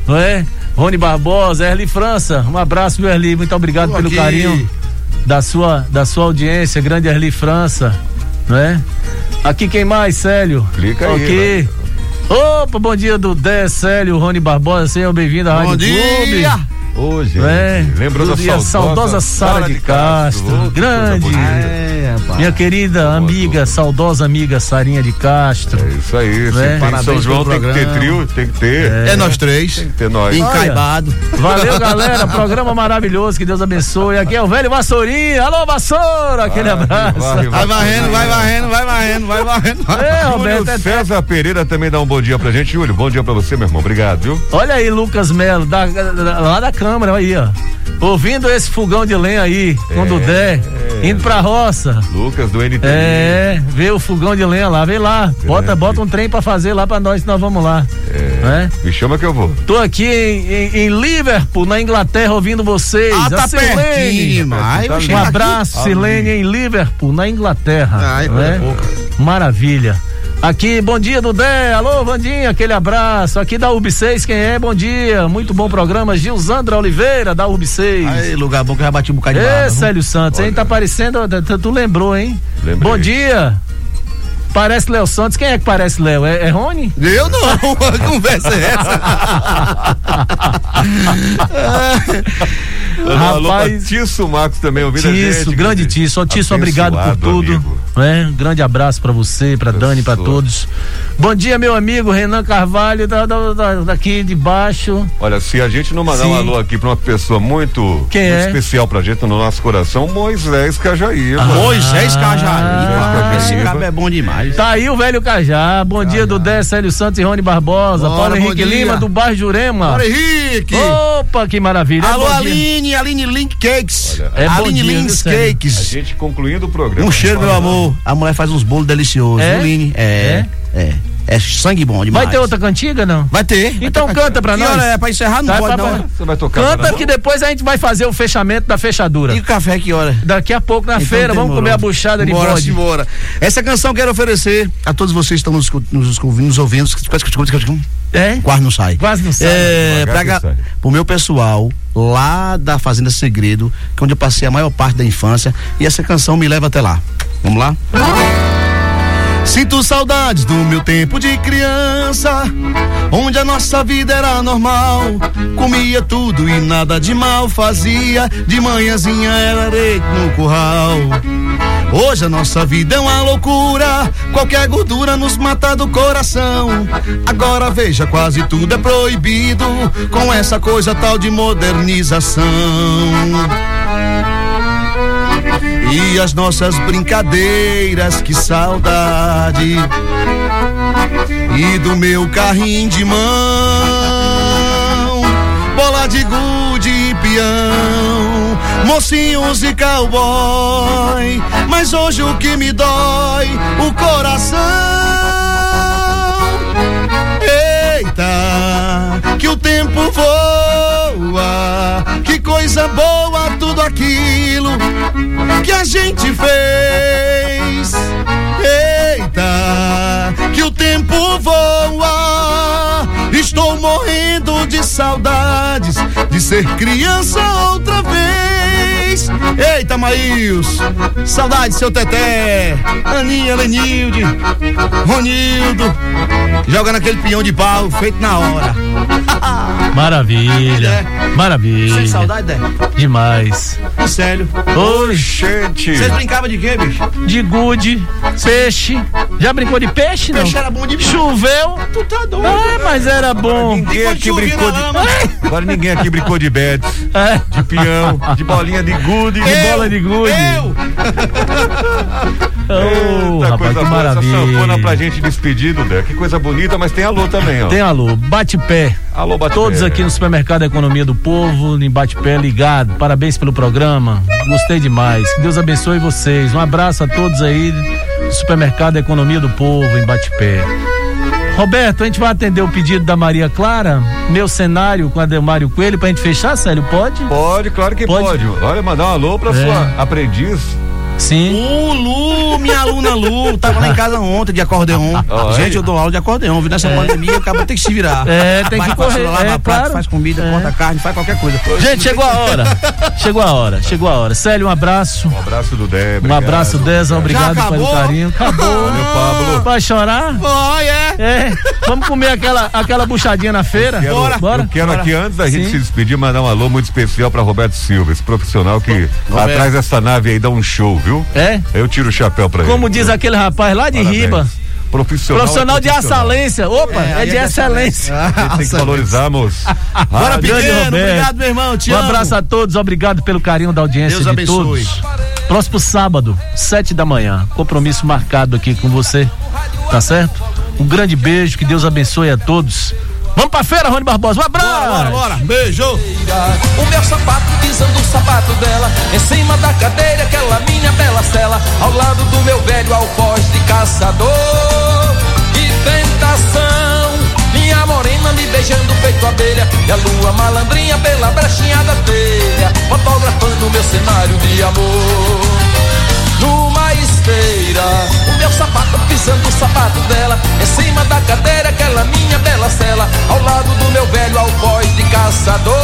não é? Rony Barbosa, Erli França. Um abraço, meu Erli. Muito obrigado Tô pelo aqui. carinho da sua, da sua audiência, grande Erli França, não é? Aqui quem mais, Célio? Clica aí, Ok. Opa, bom dia, Dudé, Célio, Rony Barbosa. Sejam bem-vindos à Rádio Bom dia. Clube. Ô, gente. É, Lembrou da e a saudosa Sara de Castro, coisa grande. É, rapaz. Minha querida amiga, saudosa amiga Sarinha de Castro. É isso aí. Se É. tem Parabéns São João tem que ter trio, tem que ter. É nós três. Tem que ter nós. Encaibado. Valeu, [laughs] galera. Programa maravilhoso. Que Deus abençoe. Aqui é o velho Vassourinha. Alô, Vassoura. Aquele Varre, abraço. Vai varrendo, vai varrendo, vai varrendo, vai varrendo. É, Júlio Roberto. é- César Pereira também dá um bom dia pra gente. Júlio, bom dia pra você, meu irmão. Obrigado, viu? Olha aí, Lucas Melo, da- da- lá da Câmara, aí, ó. Ouvindo esse fogão de lenha aí, com o Dudé, indo pra roça. Lucas do NTI. É, vê o fogão de lenha lá, vê lá. Bota, Grande. bota um trem pra fazer lá pra nós, nós vamos lá. É. Me chama que eu vou. Tô aqui em, em- em Liverpool, na Inglaterra, ouvindo vocês. Ah, tá Silene. pertinho, mas eu Um chego aqui. abraço, Silene, em Liverpool, na Inglaterra. Ai, coisa é? pouca. Maravilha. Aqui, bom dia, Dudé. Alô, Vandinha, aquele abraço. Aqui da UB6, quem é? Bom dia. Muito bom programa. Gilzandra Oliveira, da UB6. Aí, lugar bom que eu já bati um bocado de Ê, barba. viu? Célio Santos, hein? Olha. Tá parecendo. Tu, tu lembrou, hein? Lembrei. Bom dia. Parece Léo Santos. Quem é que parece Léo? É, é Rony? Eu não, [laughs] a conversa é essa. [laughs] Alô, Rapaz. Tisso Marcos também ouvindo a gente. Tisso, grande Tisso. Ó, Tisso, obrigado por tudo. amigo. Né? Um grande abraço pra você, pra Dani, pra todos. Bom dia, meu amigo Renan Carvalho, da, da- da- daqui de baixo. Olha, se a gente não mandar Sim. um alô aqui pra uma pessoa muito, Quem muito é? especial pra gente no nosso coração, Moisés Cajaíba. Moisés Cajaíba. Esse cabo é bom demais. Tá aí o velho Cajá. Bom dia do Dé, Célio Santos e Rony Barbosa. Bora, Paulo Henrique. Lima, do bairro Jurema. Bora, Henrique. Opa, que maravilha. Alô, Bom dia. Aline, Aline Link Cakes. É bom Aline viu, Sérgio? A Cakes. gente concluindo o programa. Um cheiro, meu amor. A mulher faz uns bolos deliciosos, É? Aline? É. É. É sangue bom demais. Vai ter outra cantiga, não? Vai ter. vai Então ter canta pra que nós. hora é pra encerrar? Não Tá, pode, pra- não. né? Você vai tocar Canta que depois a gente vai fazer o fechamento da fechadura. E o café que hora? Daqui a pouco na Então feira, vamos demorou. comer a buchada de Bora, bode. simbora. Essa canção eu quero oferecer a todos vocês que estão nos, nos, ouvindo, nos ouvindo. É? Quase não sai. Quase não sai. É, pra, ga- sai. pro meu pessoal lá da Fazenda Segredo, que é onde eu passei a maior parte da infância, e essa canção me leva até lá. Vamos lá? Sinto saudades do meu tempo de criança, onde a nossa vida era normal. Comia tudo e nada de mal fazia, de manhãzinha era leite no curral. Hoje a nossa vida é uma loucura, qualquer gordura nos mata do coração. Agora veja, quase tudo é proibido, com essa coisa tal de modernização. E as nossas brincadeiras, que saudade. E do meu carrinho de mão, bola de gude e peão, mocinhos e cowboy. Mas hoje o que me dói, o coração. Eita, que a gente fez. Eita, que o tempo voa. Estou morrendo de saudades de ser criança outra vez. Eita, Maíls, saudade seu Teté, Aninha, Lenilde, Ronildo, joga naquele pinhão de pau feito na hora. [laughs] Maravilha. Maravilha. Sem saudade, Dé? Demais. Sério. Gente. Vocês brincavam de quê, bicho? De gude, peixe. Já brincou de peixe, não? Peixe era bom demais. Choveu. Tu tá doido? Ah, mas era bom. Ninguém quando aqui brincou de. [laughs] Agora ninguém aqui brincou de beds, É. de peão, de bolinha de gude. De bola de gude. Eu! Ô, [laughs] Eita, rapaz, coisa que boa, essa sanfona pra maravilha. gente despedido, Dé. Que coisa bonita, mas tem alô também, ó. Tem alô, bate-pé. Alô, bate Todos aqui no Supermercado Economia do Povo, em bate-pé ligado. Parabéns pelo programa. Gostei demais. Que Deus abençoe vocês. Um abraço a todos aí Supermercado Economia do Povo, em bate-pé. Roberto, a gente vai atender o pedido da Maria Clara, meu cenário com a Delmário Coelho, pra gente fechar, Célio? Pode? Pode, claro que Pode. pode. Olha, mandar um alô pra É. sua aprendiz. Sim. O Lu, minha aluna Lu, tava lá em casa ontem de acordeon. [laughs] Ó, Gente, eu dou aula de acordeon, viu? Nessa pandemia, acaba tem que se virar. É, tem Vai que correr, lava é, prato, claro. faz comida, É. corta carne, faz qualquer coisa. Gente, chegou a hora. Chegou a hora, chegou a hora. Célio, um abraço. Um abraço do Dé. Um abraço, Deza. Obrigado pelo carinho. Acabou. Valeu, Pablo. Vai chorar? Vai, é. É. Vamos comer aquela, aquela buchadinha na feira? Quero, Bora. Bora. Eu quero Bora. aqui, antes da gente Sim. se despedir, mandar um alô muito especial pra Roberto Silva, esse profissional que Roberto. atrás dessa nave aí dá um show, viu? É? Eu tiro o chapéu pra ele. Como diz aquele rapaz lá de Parabéns. Riba. Profissional. Profissional é de excelência. Opa, é, aí de excelência. A gente tem que valorizar, moço. [laughs] Bora, pequeno, obrigado, meu irmão, te Um amo. abraço a todos, obrigado pelo carinho da audiência Deus de abençoe. todos. Próximo sábado, sete da manhã, compromisso marcado aqui com você, tá certo? Um grande beijo, que Deus abençoe a todos. Vamos pra feira, Rony Barbosa, um abraço! Bora, bora, beijo. O meu sapato pisando o sapato dela Em cima da cadeira, aquela minha bela cela Ao lado do meu velho alfoz de caçador Que tentação Minha morena me beijando feito abelha E a lua malandrinha pela brechinha da telha Fotografando meu cenário de amor numa esteira. O meu sapato pisando o sapato dela, em cima da cadeira, aquela minha bela cela, ao lado do meu velho alfoz de caçador.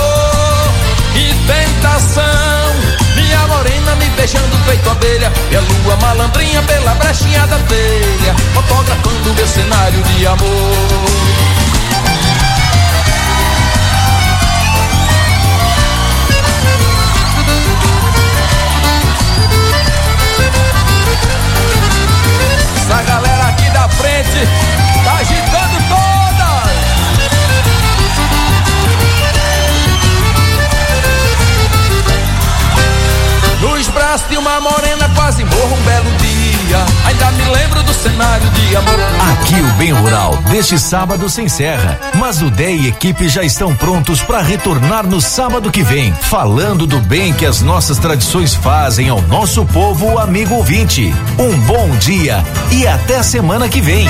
Que tentação, minha morena me beijando feito abelha, e a lua malandrinha pela brechinha da telha, fotografando meu cenário de amor. gente tá agitando todas. Nos braços de uma morena quase morro um belo dia dia. Ainda me lembro do cenário de amor. Aqui o Bem Rural deste sábado se encerra, mas o DEI e equipe já estão prontos para retornar no sábado que vem, falando do bem que as nossas tradições fazem ao nosso povo amigo ouvinte. Um bom dia e até semana que vem.